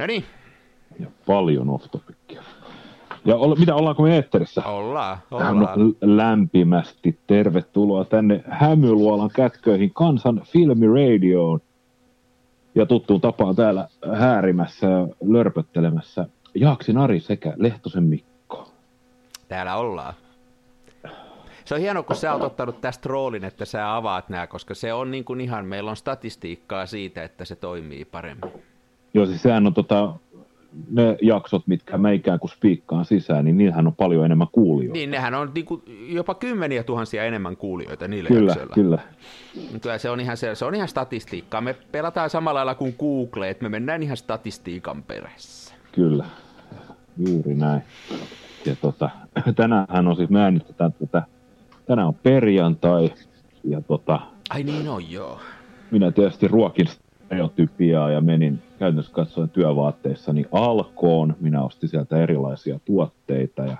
No niin. Ja paljon off topicia. Ja olla, mitä, ollaanko me eetterissä? Ollaan, ollaan. Lämpimästi tervetuloa tänne Hämyluolan kätköihin kansan filmiradioon. Ja tuttuun tapaan täällä häärimässä ja lörpöttelemässä Jaaksi Nari sekä Lehtosen Mikko. Täällä ollaan. Se on hienoa, kun sä oot ottanut tästä roolin, että sä avaat nämä, koska se on niin kuin ihan, meillä on statistiikkaa siitä, että se toimii paremmin. Joo, siis sehän on tota, ne jaksot, mitkä mä ikään kuin spiikkaan sisään, niin niillähän on paljon enemmän kuulijoita. Niin, nehän on niin kuin jopa kymmeniä tuhansia enemmän kuulijoita niillä kyllä, jaksoilla. Kyllä, kyllä. Se on, ihan, se, se on ihan statistiikkaa. Me pelataan samalla lailla kuin Google, että me mennään ihan statistiikan perässä. Kyllä, juuri näin. Ja tota, tänään on siis, me äänitetään tätä, tänään on perjantai, ja tota... Ai niin on, joo. Minä tietysti ruokin stereotypiaa ja menin käytännössä katsoen työvaatteissani alkoon. Minä ostin sieltä erilaisia tuotteita ja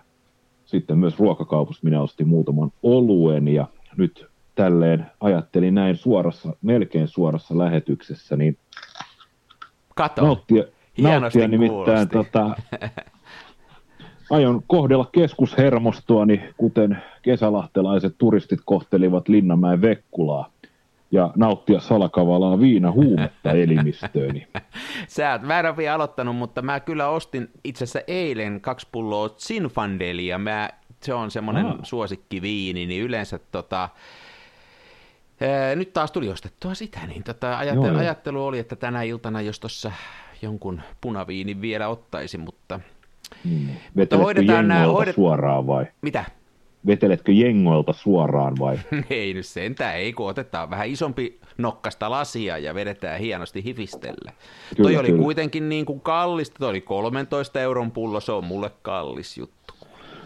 sitten myös ruokakaupassa minä ostin muutaman oluen ja nyt tälleen ajattelin näin suorassa, melkein suorassa lähetyksessä, niin Kato. nauttia, nauttia nimittäin tota, aion kohdella keskushermostoani, kuten kesälahtelaiset turistit kohtelivat Linnanmäen Vekkulaa ja nauttia salakavalaa viinahuumetta elimistööni. Sä, mä en ole vielä aloittanut, mutta mä kyllä ostin itse asiassa eilen kaksi pulloa Zinfandelia. Mä, se on semmoinen ah. suosikkiviini, niin yleensä tota, ää, nyt taas tuli ostettua sitä, niin tota, ajattelu, Joo, ajattelu oli, että tänä iltana jos tuossa jonkun punaviinin vielä ottaisi, mutta... Hmm. hoidetaan nämä, hoidet... suoraan vai? Mitä? Veteletkö jengoilta suoraan vai? ei nyt sentään, ei kun otetaan vähän isompi nokkasta lasia ja vedetään hienosti hifistellä. Kyllä, toi oli kyllä. kuitenkin niin kuin kallista, toi oli 13 euron pullo, se on mulle kallis juttu.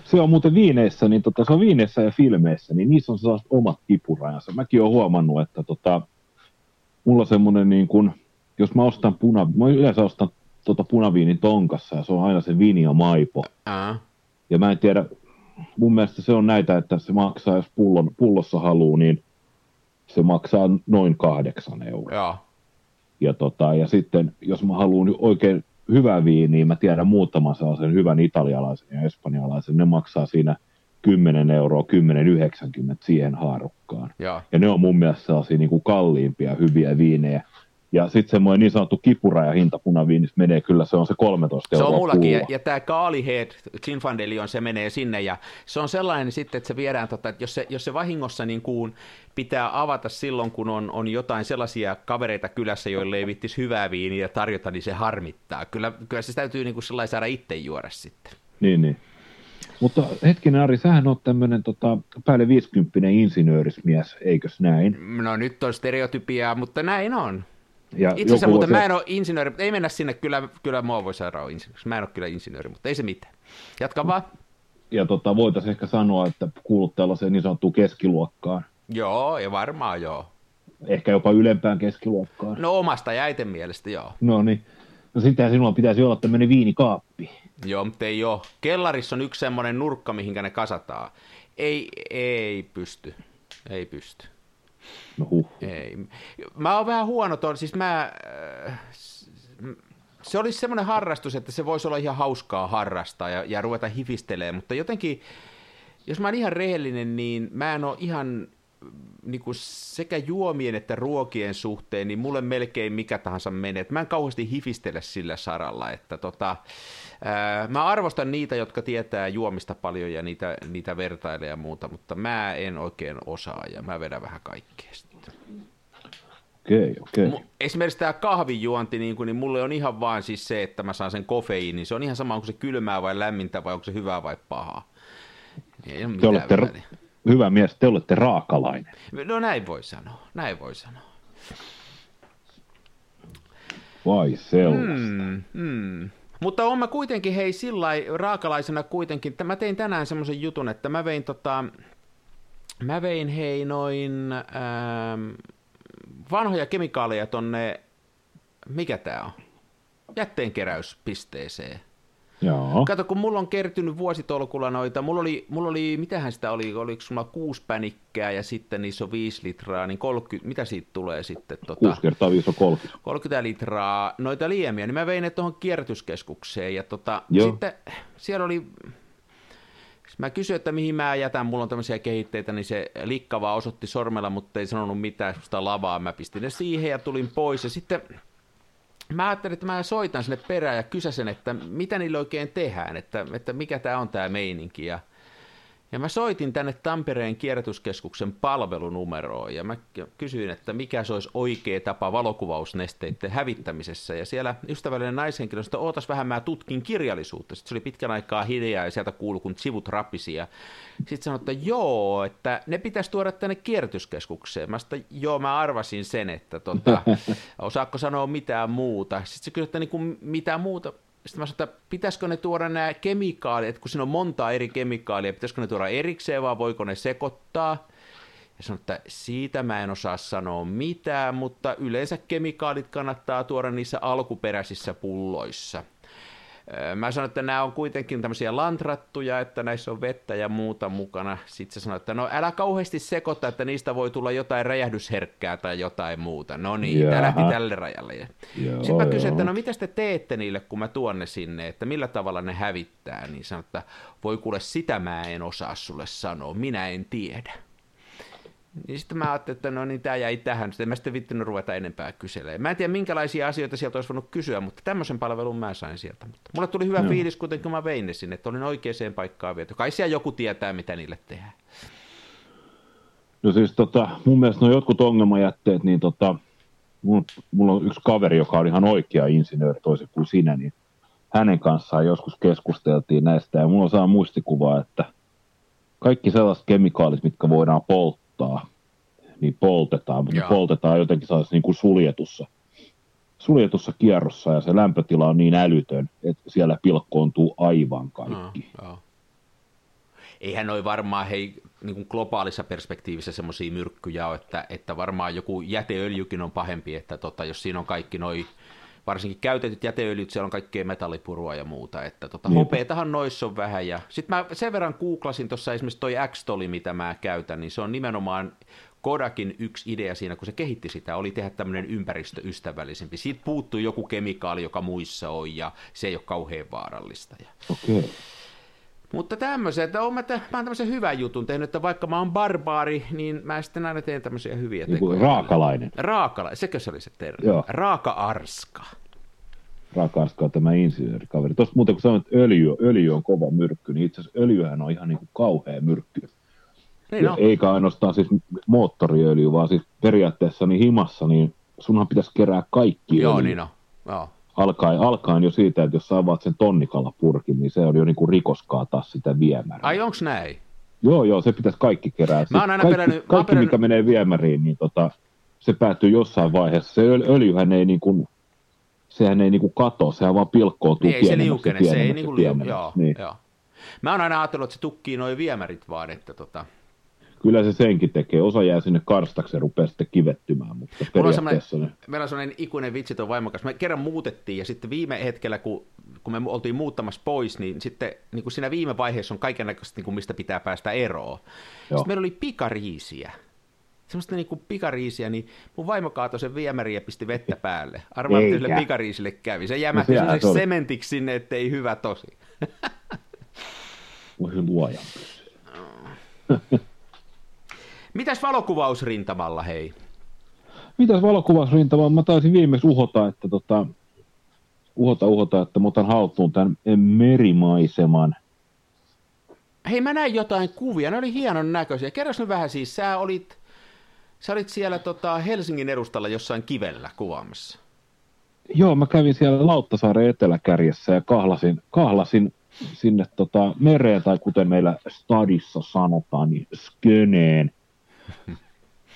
Se on muuten viineissä, niin tota, se on viineissä ja filmeissä, niin niissä on sellaiset omat kipurajansa. Mäkin olen huomannut, että tota, mulla semmoinen niin kuin, jos mä ostan puna, mä yleensä ostan tota punaviinin tonkassa ja se on aina se viini ja maipo. Ää. Ja mä en tiedä, mun mielestä se on näitä, että se maksaa, jos pullon, pullossa haluaa, niin se maksaa noin kahdeksan euroa. Ja, ja, tota, ja sitten, jos mä haluan oikein hyvää viiniä, niin mä tiedän muutaman sellaisen hyvän italialaisen ja espanjalaisen, ne maksaa siinä 10 euroa, 10,90 siihen haarukkaan. Ja. ja ne on mun mielestä sellaisia niin kuin kalliimpia hyviä viinejä. Ja sitten semmoinen niin sanottu kipuraja hinta punaviinissä menee kyllä, se on se 13 euroa Se on mullakin, ja, ja tämä Kaalihead Zinfandelion, se menee sinne, ja se on sellainen sitten, että se viedään, tota, että jos se, jos se vahingossa niin kuin pitää avata silloin, kun on, on jotain sellaisia kavereita kylässä, joille ei vittisi hyvää viiniä tarjota, niin se harmittaa. Kyllä, kyllä se täytyy niin kuin sellainen saada itse juoda sitten. Niin, niin. Mutta hetkinen Ari, sähän on tämmöinen tota, päälle 50 insinöörismies, eikös näin? No nyt on stereotypiaa, mutta näin on. Ja Itse asiassa muuten se... mä en ole insinööri, mutta ei mennä sinne, kyllä, kyllä mua voi saada insinööri. Mä en ole kyllä insinööri, mutta ei se mitään. Jatka vaan. Ja tota, voitaisiin ehkä sanoa, että kuulut tällaiseen niin sanottuun keskiluokkaan. Joo, ja varmaan joo. Ehkä jopa ylempään keskiluokkaan. No omasta ja äiten mielestä, joo. No niin. No sitten sinulla pitäisi olla tämmöinen viinikaappi. Joo, mutta ei ole. Kellarissa on yksi semmoinen nurkka, mihinkä ne kasataan. Ei, ei pysty. Ei pysty. No huh. Ei. Mä oon vähän huono tuon, siis mä, äh, se olisi semmoinen harrastus, että se voisi olla ihan hauskaa harrastaa ja, ja ruveta hifistelemään, mutta jotenkin, jos mä oon ihan rehellinen, niin mä en ole ihan niin kuin sekä juomien että ruokien suhteen, niin mulle melkein mikä tahansa menee. mä en kauheasti hifistele sillä saralla, että tota, mä arvostan niitä, jotka tietää juomista paljon ja niitä, niitä vertailee ja muuta, mutta mä en oikein osaa ja mä vedän vähän kaikkea sitten. Okei, okei. Esimerkiksi tämä kahvijuonti, niin, kuin, niin mulle on ihan vaan siis se, että mä saan sen kofeiinin. Se on ihan sama, onko se kylmää vai lämmintä vai onko se hyvää vai pahaa. Ei ole te olette, väliä hyvä mies, te olette raakalainen. No näin voi sanoa, näin voi sanoa. Vai sellaista. Mm, mm. Mutta on mä kuitenkin, hei, sillä raakalaisena kuitenkin, mä tein tänään semmoisen jutun, että mä vein tota, mä vein hei noin ähm, vanhoja kemikaaleja tonne, mikä tää on, jätteenkeräyspisteeseen. Joo. Kato, kun mulla on kertynyt vuositolkulla noita, mulla oli, mulla oli mitähän sitä oli, oliko sulla kuusi pänikkää ja sitten niissä on viisi litraa, niin 30, mitä siitä tulee sitten? Tota, 6 kertaa 5 on 30. 30 litraa noita liemiä, niin mä vein ne tuohon kierrätyskeskukseen ja tota, Joo. sitten siellä oli, mä kysyin, että mihin mä jätän, mulla on tämmöisiä kehitteitä, niin se likka vaan osoitti sormella, mutta ei sanonut mitään sitä lavaa, mä pistin ne siihen ja tulin pois ja sitten mä ajattelin, että mä soitan sinne perään ja kysäsen, että mitä niillä oikein tehdään, että, että mikä tämä on tämä meininki. Ja, ja mä soitin tänne Tampereen kierrätyskeskuksen palvelunumeroon ja mä kysyin, että mikä se olisi oikea tapa valokuvausnesteiden hävittämisessä. Ja siellä ystävällinen naishenkilö sanoi, että ootas vähän, mä tutkin kirjallisuutta. Sitten se oli pitkän aikaa hiljaa ja sieltä kuului, kun sivut rapisi. Ja sitten sanoi, että joo, että ne pitäisi tuoda tänne kierrätyskeskukseen. Mä sanoin, joo, mä arvasin sen, että tota, osaako sanoa mitään muuta. Sitten se kysyi, että niin kuin, mitä muuta. Sitten mä sanoin, että pitäisikö ne tuoda nämä kemikaalit, että kun siinä on monta eri kemikaalia, pitäisikö ne tuoda erikseen vai voiko ne sekoittaa? Ja sanoin, että siitä mä en osaa sanoa mitään, mutta yleensä kemikaalit kannattaa tuoda niissä alkuperäisissä pulloissa. Öö, Mä sanoin, että nämä on kuitenkin tämmöisiä lantrattuja, että näissä on vettä ja muuta mukana. Sitten se sanoi, että no älä kauheasti sekoita, että niistä voi tulla jotain räjähdysherkkää tai jotain muuta. No niin, tämä lähti tälle rajalle. Ja Joo, Sitten mä kysyin, joo. että no mitä te teette niille, kun mä tuon ne sinne, että millä tavalla ne hävittää. Niin sanoin, että voi kuule, sitä mä en osaa sulle sanoa, minä en tiedä. Niin sitten mä ajattelin, että no niin, tämä jäi tähän. Sitten en mä sitten vittinyt ruveta enempää kyselemään. Mä en tiedä, minkälaisia asioita sieltä olisi voinut kysyä, mutta tämmöisen palvelun mä sain sieltä. Mutta mulle tuli hyvä Joo. fiilis kuitenkin, kun mä vein ne sinne, että olin oikeaan paikkaan viety. Kai siellä joku tietää, mitä niille tehdään. No siis tota, mun mielestä no jotkut ongelmajätteet, niin tota, mun, mulla on yksi kaveri, joka on ihan oikea insinööri toisin kuin sinä, niin hänen kanssaan joskus keskusteltiin näistä ja mulla on saa muistikuvaa, että kaikki sellaiset kemikaalit, mitkä voidaan polttaa, niin poltetaan, mutta Joo. poltetaan jotenkin sellaisessa niin kuin suljetussa, suljetussa kierrossa ja se lämpötila on niin älytön, että siellä pilkkoontuu aivan kaikki. No, joo. Eihän noi varmaan hei, niin kuin globaalissa perspektiivissä semmoisia myrkkyjä ole, että, että varmaan joku jäteöljykin on pahempi, että tota, jos siinä on kaikki noi, varsinkin käytetyt jäteöljyt, siellä on kaikkea metallipurua ja muuta, että tota, Niinpä. hopeetahan noissa on vähän. Ja sitten mä sen verran googlasin tuossa esimerkiksi toi X-toli, mitä mä käytän, niin se on nimenomaan Kodakin yksi idea siinä, kun se kehitti sitä, oli tehdä tämmöinen ympäristöystävällisempi. Siitä puuttuu joku kemikaali, joka muissa on, ja se ei ole kauhean vaarallista. Ja Okei. Okay. Mutta tämmöisen, että oon mä, te, mä oon tämmöisen hyvän jutun tehnyt, että vaikka mä oon barbaari, niin mä sitten aina teen tämmöisiä hyviä Niin tekoja. raakalainen. Raakala, sekö se oli se termi? Joo. Raaka-arska. rakastaa tämä insinöörikaveri. Tuossa muuten kun sanoit, että öljy, öljy on kova myrkky, niin itse asiassa öljyhän on ihan niin kuin kauhea myrkky. Niin no, Eikä ainoastaan siis moottoriöljy, vaan siis periaatteessa niin himassa, niin sunhan pitäisi kerää kaikki joo, öljy. niin no. Joo. Alkaen, alkaen jo siitä, että jos sä avaat sen tonnikalapurkin, niin se on jo niin kuin rikos kaataa sitä viemäriä. Ai onks näin? Joo, joo, se pitäisi kaikki kerää. Mä oon aina kaikki, pelännyt- mä oon kaikki pelännyt- mikä menee viemäriin, niin tota, se päättyy jossain vaiheessa. Se öl- öljyhän ei niin kuin, sehän ei niin kuin kato, sehän vaan pilkkoutuu Niin ei se liukene, se ei liu... pienemmäksi. Joo, Niin. joo. Mä oon aina ajatellut, että se tukkii noin viemärit vaan, että tota... Kyllä se senkin tekee. Osa jää sinne karstaksi ja rupeaa sitten kivettymään, mutta Mulla on periaatteessa ne... meillä on semmoinen ikuinen vitsi tuon vaimon kanssa. Me kerran muutettiin ja sitten viime hetkellä, kun, kun me oltiin muuttamassa pois, niin sitten niin kuin siinä viime vaiheessa on kaiken näköistä, niin kuin mistä pitää päästä eroon. Sitten meillä oli pikariisiä. Semmoista niin kuin pikariisiä, niin mun vaimo kaatoi sen viemäriin ja pisti vettä päälle. Arvaa, mitä sille pikariisille kävi. Se jämähti No no, se sementiksi sinne, ettei hyvä tosi. Voisi luojan. Mitäs valokuvausrintamalla, hei? Mitäs valokuvausrintamaa? Mä taisin viimeksi uhota, että tota, uhota, uhota, että mä otan haltuun tämän merimaiseman. Hei, mä näin jotain kuvia, ne oli hienon näköisiä. Kerros nyt vähän siis, sä olit, sä olit siellä tota, Helsingin edustalla jossain kivellä kuvaamassa. Joo, mä kävin siellä Lauttasaaren eteläkärjessä ja kahlasin, kahlasin sinne tota mereen, tai kuten meillä stadissa sanotaan, niin sköneen.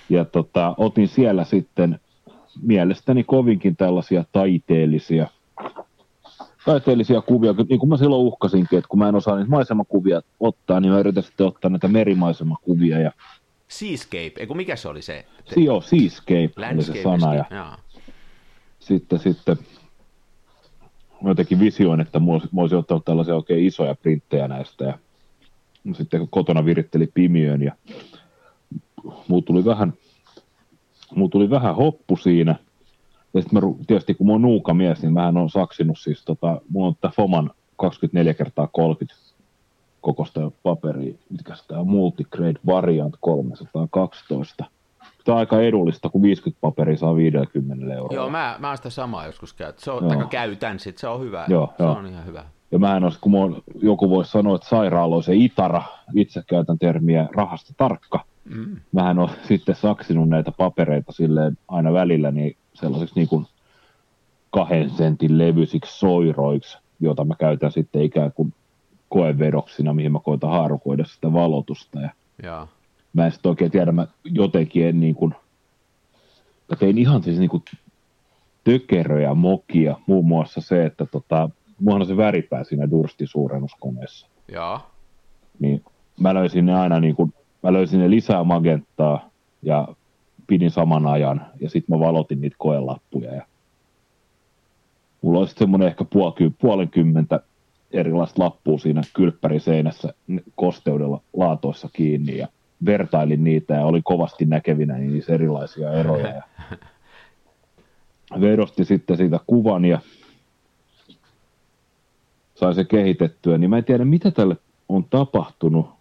Ja tota, otin siellä sitten mielestäni kovinkin tällaisia taiteellisia, taiteellisia kuvia, niin kuin mä silloin uhkasinkin, että kun mä en osaa niitä maisemakuvia ottaa, niin mä yritän sitten ottaa näitä merimaisemakuvia. Ja, Seascape, eikö mikä se oli se? si- joo, seascape oli se sana. Ja, sitten, sitten mä jotenkin visioin, että mä olisin ottanut tällaisia oikein isoja printtejä näistä ja sitten kotona viritteli pimiön ja mulla tuli vähän, mulla tuli vähän hoppu siinä. Ja sitten mä tietysti kun mä oon nuuka mies, niin mähän on saksinut siis tota, mulla on tää Foman 24 kertaa 30 kokosta paperia, mitkä sitä on Multigrade Variant 312. Tämä on aika edullista, kun 50 paperia saa 50 euroa. Joo, mä, mä oon sitä samaa joskus käyt. Se on, käytän sit, se on hyvä. Joo, se joo. on ihan hyvä. Ja mä en olisi, kun on, joku voisi sanoa, että sairaaloisen itara, itse käytän termiä rahasta tarkka. Mm. Mähän on sitten saksinut näitä papereita silleen aina välillä niin sellaisiksi niin kuin kahden sentin levyisiksi soiroiksi, jota mä käytän sitten ikään kuin koevedoksina, mihin mä koitan haarukoida sitä valotusta. Ja Joo. mä en sitten oikein tiedä, mä jotenkin en niin kuin, mä tein ihan siis niin kuin tökeröjä mokia, muun muassa se, että tota, muahan on se väripää siinä Durstin suurennuskoneessa. Joo. Niin mä löysin ne aina niin kuin, mä löysin ne lisää magenttaa ja pidin saman ajan. Ja sitten mä valotin niitä koelappuja ja mulla olisi semmoinen ehkä puoli, puolenkymmentä erilaista lappua siinä kylppäriseinässä kosteudella laatoissa kiinni ja vertailin niitä ja oli kovasti näkevinä niissä erilaisia eroja. Ja vedosti sitten siitä kuvan ja sai se kehitettyä, niin mä en tiedä mitä tälle on tapahtunut,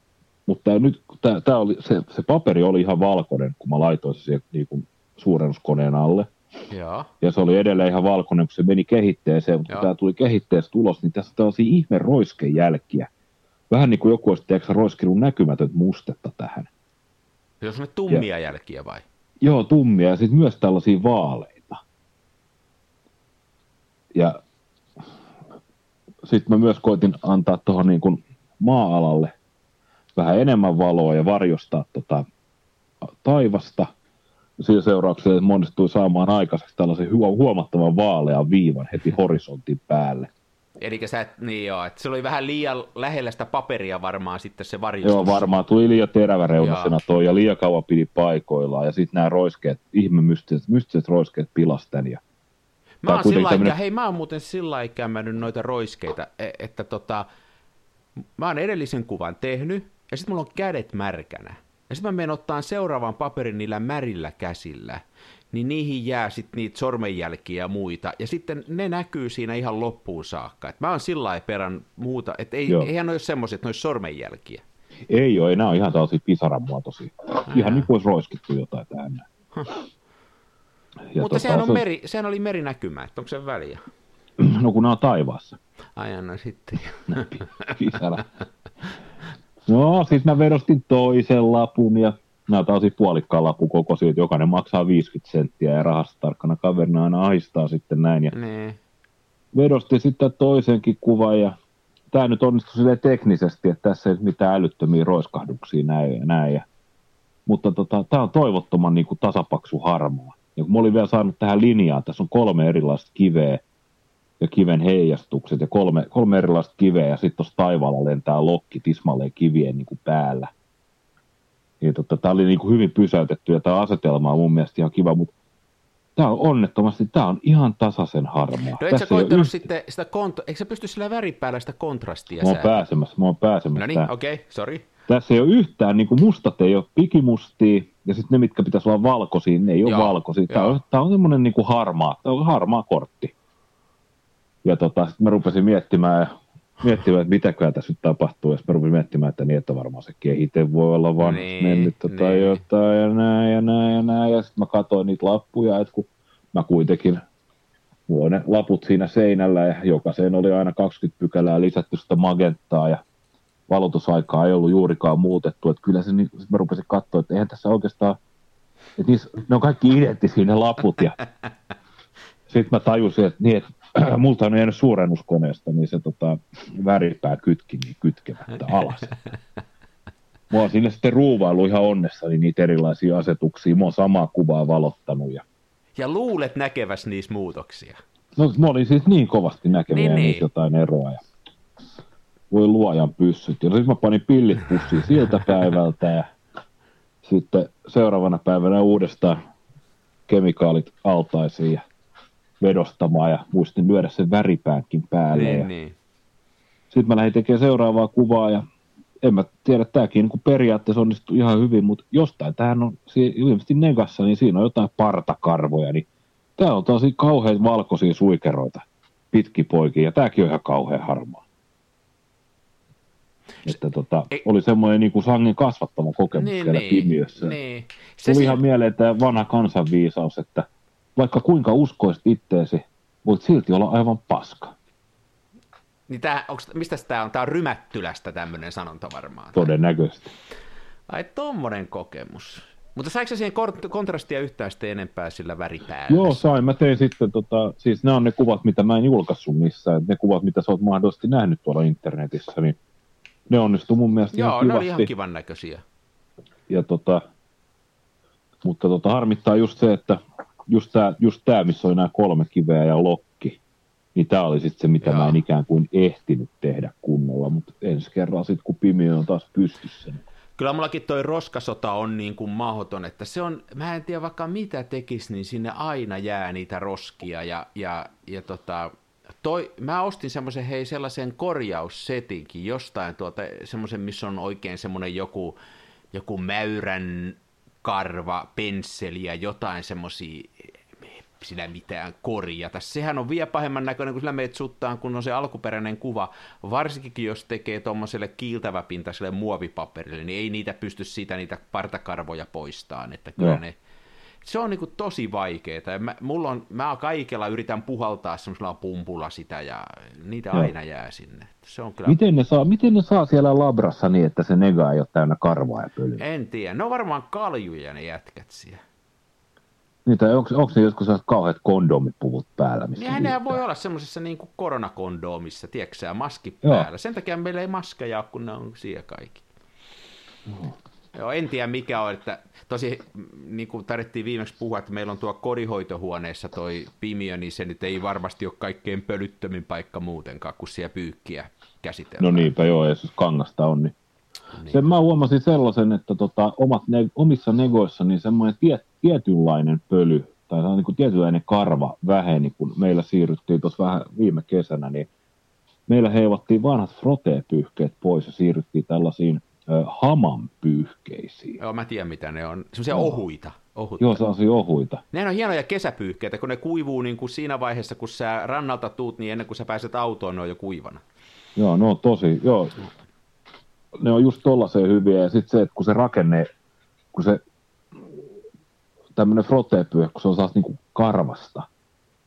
mutta nyt tää, tää oli, se, se, paperi oli ihan valkoinen, kun mä laitoin se siihen niin kuin suurennuskoneen alle. Joo. Ja se oli edelleen ihan valkoinen, kun se meni kehitteeseen, mutta kun tämä tuli kehitteestä tulos, niin tässä on tällaisia ihme roiskejälkiä. Vähän niin kuin joku olisi tiedätkö, roiskinut näkymätöntä mustetta tähän. Jos on tummia ja, jälkiä vai? Joo, tummia ja sitten myös tällaisia vaaleita. Ja sitten mä myös koitin antaa tuohon niin kuin maa-alalle vähän enemmän valoa ja varjostaa tota taivasta. Siinä seurauksena onnistui saamaan aikaiseksi tällaisen huomattavan vaalean viivan heti horisontin päälle. Eli sä et, niin joo, että se oli vähän liian lähellä sitä paperia varmaan sitten se varjostus. Joo, varmaan tuli liian teräväreunasena toi ja liian kauan pidi paikoillaan ja sitten nämä roiskeet, ihme mystiset, mystiset roiskeet pilasten ja Mä oon sillä tämmönen... hei mä oon muuten sillä kämmännyt noita roiskeita, että, että tota, mä oon edellisen kuvan tehnyt, ja sitten mulla on kädet märkänä. Ja sitten mä menen ottaan seuraavan paperin niillä märillä käsillä, niin niihin jää sitten niitä sormenjälkiä ja muita, ja sitten ne näkyy siinä ihan loppuun saakka. Et mä oon sillä perän muuta, että ei, eihän ne ole semmoiset, että ne olisi sormenjälkiä. Ei ole, nämä on ihan tällaisia pisaran muotoisia. Ihan niin kuin olisi roiskittu jotain tähän. Ja Mutta tota, sehän, on se... meri, sehän oli merinäkymä, että onko se väliä? No kun ne on taivaassa. Ai anna sitten. Pisara. No, siis mä vedostin toisen lapun ja nämä taas puolikkaan lapu koko siitä, jokainen maksaa 50 senttiä ja rahasta tarkkana kaverina aina aistaa sitten näin. Ja nee. Vedosti sitten toisenkin kuvan ja tämä nyt onnistui silleen teknisesti, että tässä ei mitään älyttömiä roiskahduksia näin ja näin. Ja, mutta tota, tämä on toivottoman niin kuin tasapaksu harmaa. Ja kun mä olin vielä saanut tähän linjaan, tässä on kolme erilaista kiveä ja kiven heijastukset ja kolme, kolme erilaista kiveä ja sitten tuossa taivaalla lentää lokki tismalleen kivien niin kuin päällä. Tota, tämä oli niin kuin hyvin pysäytetty ja tämä asetelma on mun mielestä ihan kiva, mutta tämä on onnettomasti, tämä on ihan tasaisen harmaa. No eikö sä koittanut yht... sitten sitä, kont- eikö sä pysty sillä väripäällä sitä kontrastia Mä oon pääsemässä, mä oon pääsemässä. No niin, okei, okay, sorry. Tässä ei ole yhtään, niin kuin mustat ei ole pikimustia, ja sitten ne, mitkä pitäisi olla valkoisia, ne ei ole Joo, valkoisia. Tämä on, tämä on semmoinen niin kuin harmaa, tämä on harmaa kortti. Ja tota, sitten mä rupesin miettimään, miettimään, että mitäköhän tässä nyt tapahtuu, ja mä rupesin miettimään, että niin, että varmaan se kehite voi olla vaan niin, mennyt tota niin. jotain, ja näin, ja näin, ja näin, ja sitten mä katsoin niitä lappuja, että kun mä kuitenkin mulla on ne laput siinä seinällä, ja jokaiseen oli aina 20 pykälää lisätty sitä magenttaa, ja valotusaikaa ei ollut juurikaan muutettu, että kyllä se, niin, mä rupesin katsoa, että eihän tässä oikeastaan, että niissä, ne on kaikki identtisiä ne laput, ja sitten mä tajusin, että, niin, että multa on jäänyt suurennuskoneesta, niin se tota, väripää kytki niin kytkemättä alas. Mä oon sinne sitten ruuvailu ihan onnessani niitä erilaisia asetuksia, mä oon samaa kuvaa valottanut. Ja, ja luulet näkeväs niissä muutoksia. No mä olin siis niin kovasti näkeviä niin, niin. jotain eroa. Ja voi luojan pyssyt. Ja sitten mä panin pillit pussiin siltä päivältä ja sitten seuraavana päivänä uudestaan kemikaalit altaisiin ja vedostamaan ja muistin lyödä sen väripäänkin päälle. Niin, ja niin. Sitten mä lähdin tekemään seuraavaa kuvaa ja en mä tiedä, tämäkin niin periaatteessa onnistuu ihan hyvin, mutta jostain tähän on ilmeisesti negassa, niin siinä on jotain partakarvoja, niin tää on tosi kauhean valkoisia suikeroita pitki poikia ja tääkin on ihan kauhean harmaa. Että tota, Ei- oli semmoinen niin kuin sangen kasvattama kokemus Niin, siellä niin, pimiössä. niin. Tuli si- ihan mieleen tämä vanha kansanviisaus, että vaikka kuinka uskoisit itteesi, voit silti olla aivan paska. Niin tää, onks, mistä tämä on? Tämä on Rymättylästä tämmöinen sanonta varmaan. Todennäköisesti. Ai tommonen kokemus. Mutta saiko siihen kor- kontrastia yhtään sitten enempää sillä väripäällä? Joo, sain. Mä tein sitten, tota, siis nämä on ne kuvat, mitä mä en julkaissut missään. Ne kuvat, mitä sä oot mahdollisesti nähnyt tuolla internetissä, niin ne onnistu mun mielestä Joo, ihan ne oli ihan kivan näköisiä. Ja tota, mutta tota, harmittaa just se, että just tää, just tää, missä oli nämä kolme kiveä ja lokki, niin tämä oli sitten se, mitä Joo. mä en ikään kuin ehtinyt tehdä kunnolla, mutta ensi kerralla sitten, kun pimiö on taas pystyssä, niin Kyllä mullakin toi roskasota on niin kuin mahdoton, että se on, mä en tiedä vaikka mitä tekisi, niin sinne aina jää niitä roskia ja, ja, ja tota, toi, mä ostin semmoisen, hei sellaisen korjaussetinkin jostain tuota, semmoisen, missä on oikein semmoinen joku, joku mäyrän karva, pensseli ja jotain semmoisia sillä mitään korjata. Sehän on vielä pahemman näköinen, kun sillä meet suttaan, kun on se alkuperäinen kuva. Varsinkin jos tekee tuommoiselle kiiltäväpintaiselle muovipaperille, niin ei niitä pysty siitä niitä partakarvoja poistamaan. Että kyllä Joo. ne, se on niinku tosi vaikeaa. Ja mä, mulla on, mä kaikella yritän puhaltaa semmoisella pumpulla sitä ja niitä Joo. aina jää sinne. Se on kyllä, miten ne, saa, miten ne saa siellä labrassa niin, että se nega ei ole täynnä karvaa ja pölyä? en tiedä. Ne on varmaan kaljuja ne jätkät siellä. Niitä, onko, onko ne joskus kauheat kondomipuvut päällä? Missä Niin nehän liikkuu? voi olla semmoisessa niin kuin koronakondoomissa, tiedätkö maski Joo. päällä. Sen takia meillä ei maskeja ole, kun ne on siellä kaikki. Joo, en tiedä mikä on, että tosi mm, niin kuin tarvittiin viimeksi puhua, että meillä on tuo kodinhoitohuoneessa toi pimiö, niin se nyt ei varmasti ole kaikkein pölyttömin paikka muutenkaan, kun siellä pyykkiä käsitellään. No niinpä joo, ja jos kangasta on, niin Niin. Sen mä huomasin sellaisen, että tota, omat ne, omissa negoissa niin semmoinen tie, tietynlainen pöly tai niin kuin tietynlainen karva väheni, kun meillä siirryttiin tuossa vähän viime kesänä, niin meillä heivattiin vanhat frotee-pyyhkeet pois ja siirryttiin tällaisiin ö, hamanpyyhkeisiin. Joo, mä tiedän mitä ne on. Semmoisia Joo. ohuita. ohuita. Joo, sellaisia ohuita. Nehän on hienoja kesäpyyhkeitä, kun ne kuivuu niin kuin siinä vaiheessa, kun sä rannalta tuut, niin ennen kuin sä pääset autoon, ne on jo kuivana. Joo, ne on tosi, joo. Ne on just tollaiseen hyviä ja sitten se, että kun se rakenne, kun se tämmöinen frotee-pyyhe, kun se on saas niinku karvasta,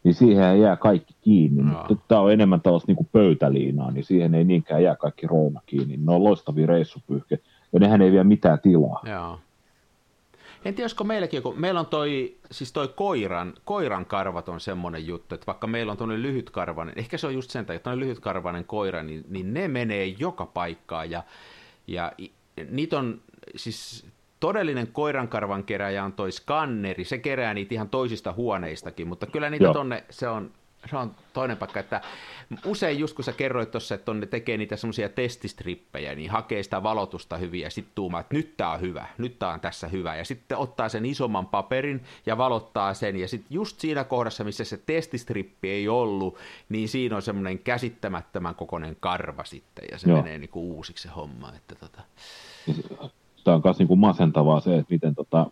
niin siihen jää kaikki kiinni. Joo. Mutta tämä on enemmän tällaista niinku pöytäliinaa, niin siihen ei niinkään jää kaikki rouna kiinni. Ne on loistavia reissupyyhkeitä ja nehän ei vie mitään tilaa. Joo. En tiedä, olisiko meilläkin, kun meillä on toi, siis toi koiran, koiran karvat on semmoinen juttu, että vaikka meillä on tuonne lyhytkarvainen, ehkä se on just sen takia, että lyhytkarvainen koira, niin, niin ne menee joka paikkaan ja, ja niitä on siis todellinen koirankarvan keräjä on toi skanneri, se kerää niitä ihan toisista huoneistakin, mutta kyllä niitä Joo. tonne, se on, se on toinen paikka, että usein just kun sä kerroit tuossa, että tonne tekee niitä semmoisia testistrippejä, niin hakee sitä valotusta hyvin ja sitten tuumaa, että nyt tää on hyvä, nyt tää on tässä hyvä ja sitten ottaa sen isomman paperin ja valottaa sen ja sitten just siinä kohdassa, missä se testistrippi ei ollut, niin siinä on semmoinen käsittämättömän kokoinen karva sitten ja se Joo. menee niinku uusiksi se homma, että tota, Tämä on myös niinku masentavaa se, että miten tota,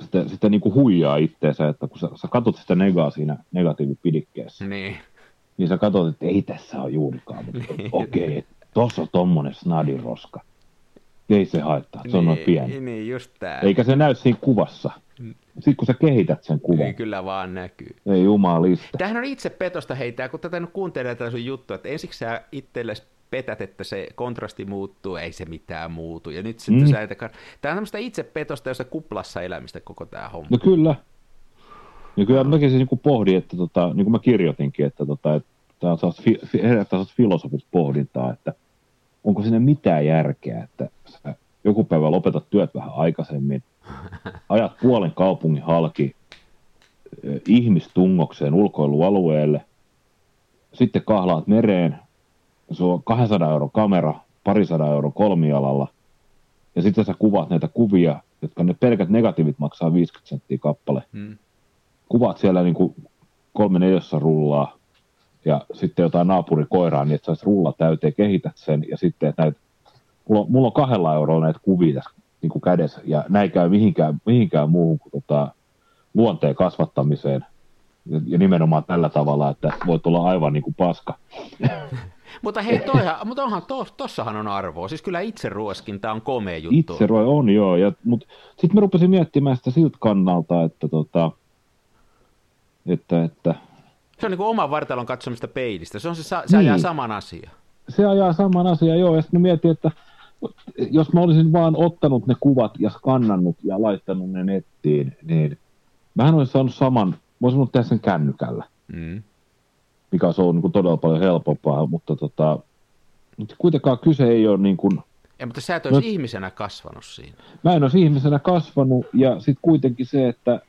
sitä, sitä niinku huijaa itteensä, että kun sä, sä katsot sitä negaa siinä negatiivipidikkeessä, niin, niin sä katsot, että ei tässä ole juurikaan, mutta Niin. okei, okay, tuossa on tommonen snadiroska. Ei se haittaa, se on noin pieni. Niin, niin just tää. Eikä se näy siinä kuvassa. Sitten kun sä kehität sen kuvan, Ei kyllä vaan näkyy. ei jumalista. Tämähän on itse petosta heitä, kun tätä nyt kuuntelee tätä sun juttua, että ensiksi sä itsellesi petät, että se kontrasti muuttuu, ei se mitään muutu. Ja nyt sitten Mm. sä. Tämä on tämmöistä itsepetosta, jossa kuplassa elämistä koko tämä homma. No kyllä. Ja kyllä mäkin siis niinku pohdin, että tota, niin kuin mä kirjoitinkin, että tota, että tämä on sellaista fi, sellaista filosofista pohdintaa, että onko siinä mitään järkeä, että sä joku päivä lopetat työt vähän aikaisemmin, ajat puolen kaupungin halki ö, ihmistungokseen ulkoilualueelle, sitten kahlaat mereen, se on 200 euro kamera, parisadan euro kolmialalla, ja sitten sä kuvaat näitä kuvia, jotka ne pelkät negatiivit maksaa 50 senttiä kappale. Hmm. Kuvaat siellä niin kuin kolme neljässä rullaa ja sitten jotain naapurikoiraa, niin että saisi rulla täyteen, kehität sen ja sitten että näitä, mulla, on, mulla on kahdella eurolla näitä kuvia tässä niin kuin kädessä ja näin käy mihinkään, mihinkään muuhun kuin tota, luonteen kasvattamiseen ja, ja nimenomaan tällä tavalla, että voi tulla aivan niin kuin paska. mutta hei, toihan, mutta onhan, to, tossahan on arvoa. Siis kyllä itse ruoskinta on komea juttu. Itse on joo, ja, mutta sitten mä rupesin miettimään sitä siltä kannalta, että, tota, että, että se on niin kuin oman vartalon katsomista peilistä. Se, on se, se niin. ajaa saman asian. Se ajaa saman asian, joo. Ja sitten mietin, että jos mä olisin vaan ottanut ne kuvat ja skannannut ja laittanut ne nettiin, niin mähän olisin saanut saman, mä olisin voinut tehdä sen kännykällä. Mm. Mikä olisi ollut niin kuin todella paljon helpompaa, mutta tota, mutta kuitenkaan kyse ei ole niin kuin... Ei, mutta sä et olisi no, ihmisenä kasvanut siinä. Mä en olisi ihmisenä kasvanut, ja sitten kuitenkin se, että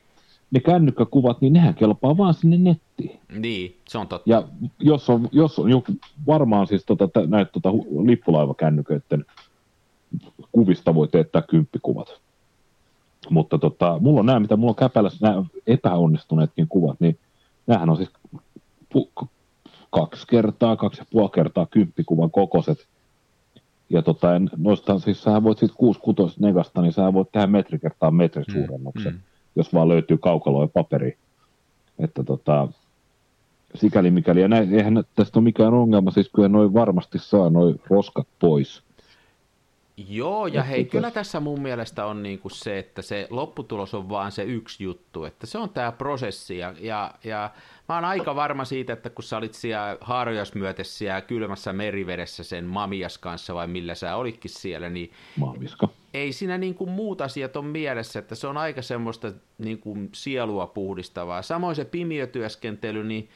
ne kännykkäkuvat, niin nehän kelpaa vaan sinne nettiin. Niin, se on totta. Ja jos on, jos on joku, varmaan siis tota, näitä tota, lippulaivakännyköiden kuvista voi teettää kymppikuvat. Mutta tota, mulla on nämä, mitä mulla on käpälässä, nämä epäonnistuneetkin kuvat, niin näähän on siis kaksi kertaa, kaksi ja puoli kertaa kymppikuvan kokoiset. Ja tota, noista, siis sä voit sitten 6 negasta, niin sä voit tehdä metri kertaa metri suurennuksen. Mm, mm jos vaan löytyy kaukaloa ja paperi. Että tota, sikäli mikäli, ja näin, eihän tästä ole mikään ongelma, siis kyllä noin varmasti saa noin roskat pois. Joo, ja hei, kyllä tässä mun mielestä on niin kuin se, että se lopputulos on vaan se yksi juttu, että se on tämä prosessi, ja, ja, ja mä oon aika varma siitä, että kun sä olit siellä haarojas siellä kylmässä merivedessä sen mamias kanssa, vai millä sä olitkin siellä, niin Mamiska. ei siinä niin kuin muut asiat on mielessä, että se on aika semmoista niin kuin sielua puhdistavaa. Samoin se pimiötyöskentely, niin,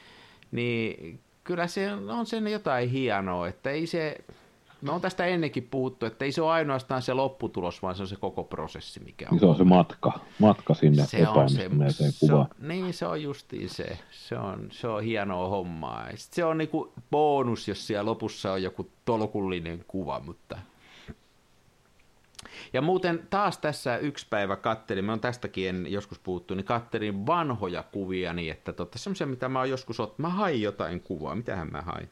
niin kyllä se on sen jotain hienoa, että ei se, me on tästä ennenkin puhuttu, että ei se ole ainoastaan se lopputulos, vaan se on se koko prosessi, mikä on. Niin se on se matka, matka sinne se on se. Se on, niin, se on justiin se. Se on, se on hienoa hommaa. Sitten se on niinku bonus, jos siellä lopussa on joku tolkullinen kuva, mutta... Ja muuten taas tässä yksi päivä kattelin, me on tästäkin en joskus puhuttu, niin kattelin vanhoja kuvia niin, että totta semmoisia, mitä mä oon joskus ottanut. Mä hain jotain kuvaa, mitähän mä hain?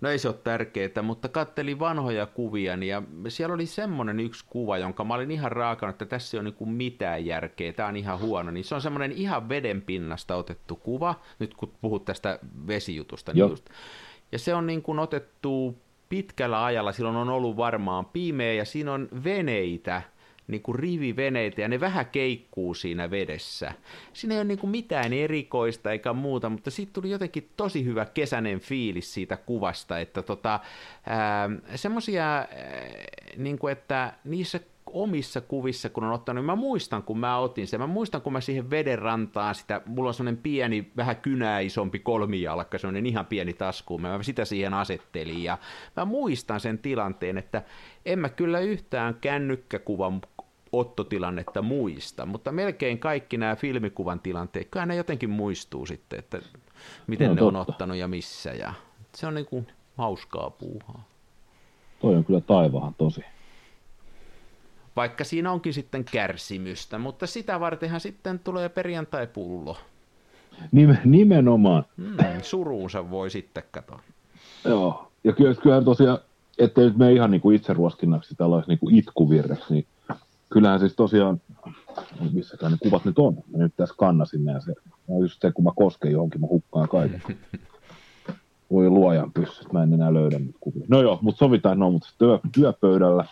No ei se ole tärkeää, mutta kattelin vanhoja kuvia ja siellä oli semmoinen yksi kuva, jonka mä olin ihan raakannut, että tässä ei ole niin mitään järkeä, tämä on ihan huono. Niin se on semmoinen ihan veden pinnasta otettu kuva, nyt kun puhut tästä vesijutusta. Niin just. Ja se on niin kuin otettu pitkällä ajalla, silloin on ollut varmaan pimeä ja siinä on veneitä, niin kuin riviveneitä ja ne vähän keikkuu siinä vedessä. Siinä ei ole niin kuin mitään erikoista eikä muuta, mutta siitä tuli jotenkin tosi hyvä kesäinen fiilis siitä kuvasta, että tota, semmoisia, niin kuin, että niissä omissa kuvissa, kun on ottanut, niin mä muistan, kun mä otin sen, mä muistan, kun mä siihen veden rantaan sitä, mulla on semmoinen pieni, vähän kynää isompi kolmijalka, semmoinen ihan pieni tasku, mä sitä siihen asettelin, ja mä muistan sen tilanteen, että en mä kyllä yhtään kännykkäkuvan ottotilannetta muista, mutta melkein kaikki nämä filmikuvan tilanteet, kyllä ne jotenkin muistuu sitten, että miten no, ne totta. on ottanut ja missä, ja se on niin kuin hauskaa puuhaa. Toi on kyllä taivahan tosi. Vaikka siinä onkin sitten kärsimystä, mutta sitä vartenhan sitten tulee perjantai-pullo. Nimenomaan. Mm, suruunsa voi sitten katsoa. Joo, ja kyllä, kyllä tosiaan, ettei nyt mene ihan niin kuin itseruoskinnaksi tällaisen niin kuin itkuvirreksi, niin kyllähän siis tosiaan, missäkään ne kuvat nyt on, mä nyt tässä kannasin ja se on just se, kun mä kosken johonkin, mä hukkaan kaiken. Voi luojan pyssyt, mä en enää löydä nyt kuvia. No joo, mutta sovitaan, no, mutta työ, työpöydällä,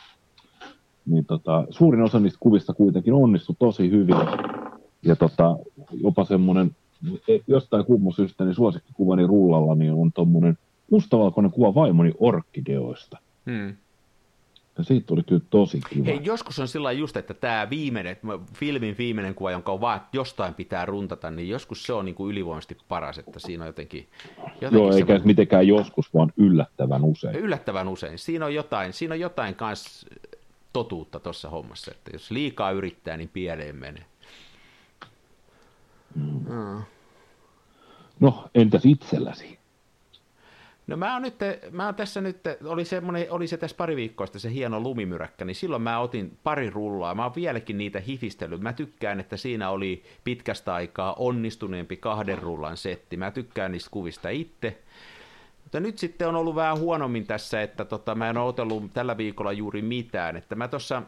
niin tota, suurin osa niistä kuvista kuitenkin onnistui tosi hyvin. Ja tota, jopa semmoinen, e, jostain kummusyystä, niin suosikkikuvani rullalla, niin on tuommoinen mustavalkoinen kuva vaimoni orkideoista. Hmm. Ja siitä tuli kyllä tosi kiva. Hei, joskus on sillä just, että tämä viimeinen, filmin viimeinen kuva, jonka on vaan, että jostain pitää runtata, niin joskus se on niin kuin ylivoimaisesti paras, että siinä on jotenkin... jotenkin Joo, eikä se... mitenkään joskus, vaan yllättävän usein. Yllättävän usein. Siinä on jotain, siinä on jotain kans totuutta tuossa hommassa, että jos liikaa yrittää, niin pieleen menee. Mm. Mm. No, entäs itselläsi? No mä oon, nyt, mä oon tässä nyt, oli, oli se tässä pari viikkoa sitten se hieno lumimyräkkä, niin silloin mä otin pari rullaa. Mä oon vieläkin niitä hifistellyt. Mä tykkään, että siinä oli pitkästä aikaa onnistuneempi kahden rullan setti. Mä tykkään niistä kuvista itse. Mutta nyt sitten on ollut vähän huonommin tässä, että tota, mä en ole otellut tällä viikolla juuri mitään. Että mä tuossa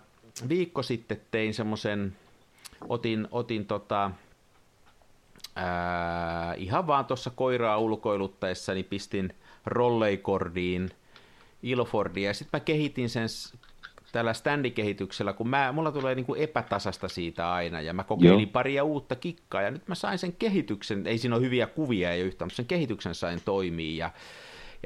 viikko sitten tein semmoisen, otin, otin tota, ää, ihan vaan tuossa koiraa ulkoiluttaessa, niin pistin rolleikordiin Ilfordia, ja sitten mä kehitin sen tällä standikehityksellä, kun mä, mulla tulee niin kuin epätasasta siitä aina, ja mä kokeilin Joo. paria uutta kikkaa, ja nyt mä sain sen kehityksen, ei siinä ole hyviä kuvia ei yhtään, mutta sen kehityksen sain toimii, ja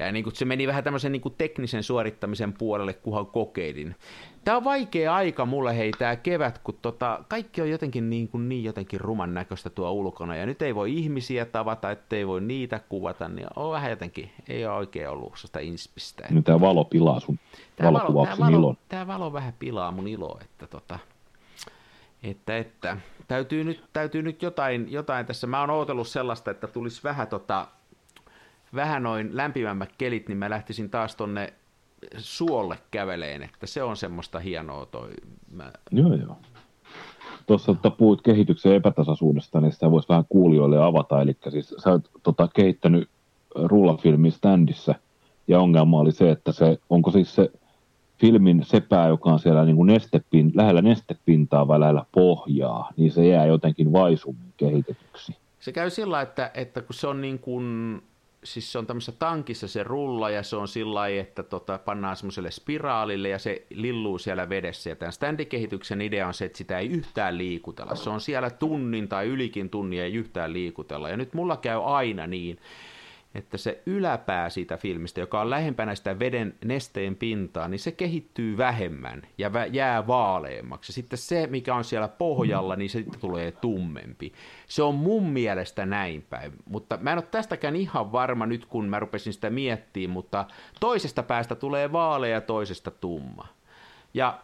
ja niin kuin se meni vähän tämmöisen niin kuin teknisen suorittamisen puolelle, kunhan kokeilin. Tämä on vaikea aika mulle, hei, tämä kevät, kun tota, kaikki on jotenkin niin, kuin niin jotenkin ruman näköistä tuo ulkona, ja nyt ei voi ihmisiä tavata, ettei voi niitä kuvata, niin on vähän jotenkin, ei ole oikein ollut sitä inspistä. Nyt tämä valo pilaa sun tämä valo, tämä valo, ilon. Tämä valo vähän pilaa mun ilo, että tota, että, että täytyy nyt, täytyy nyt jotain, jotain tässä, mä oon ootellut sellaista, että tulisi vähän tota, vähän noin lämpimämmät kelit, niin mä lähtisin taas tonne suolle käveleen, että se on semmoista hienoa toi. Mä... Joo, joo. Tuossa että puhuit kehityksen epätasaisuudesta, niin sitä voisi vähän kuulijoille avata. Eli siis sä oot tota, kehittänyt rullafilmin standissa, ja ongelma oli se, että se, onko siis se filmin sepää, joka on siellä niin kuin nestepin, lähellä nestepintaa vai lähellä pohjaa, niin se jää jotenkin vaisummin kehitetyksi. Se käy sillä, että, että kun se on niin kuin siis se on tämmöisessä tankissa se rulla ja se on sillä lailla, että tota, pannaan semmoiselle spiraalille ja se lilluu siellä vedessä. Ja tämän standikehityksen idea on se, että sitä ei yhtään liikutella. Se on siellä tunnin tai ylikin tunnia ei yhtään liikutella. Ja nyt mulla käy aina niin, että se yläpää siitä filmistä, joka on lähempänä sitä veden nesteen pintaa, niin se kehittyy vähemmän ja jää vaaleammaksi. Sitten se, mikä on siellä pohjalla, niin se sitten tulee tummempi. Se on mun mielestä näin päin, mutta mä en ole tästäkään ihan varma nyt, kun mä rupesin sitä miettimään, mutta toisesta päästä tulee vaalea ja toisesta tumma. Ja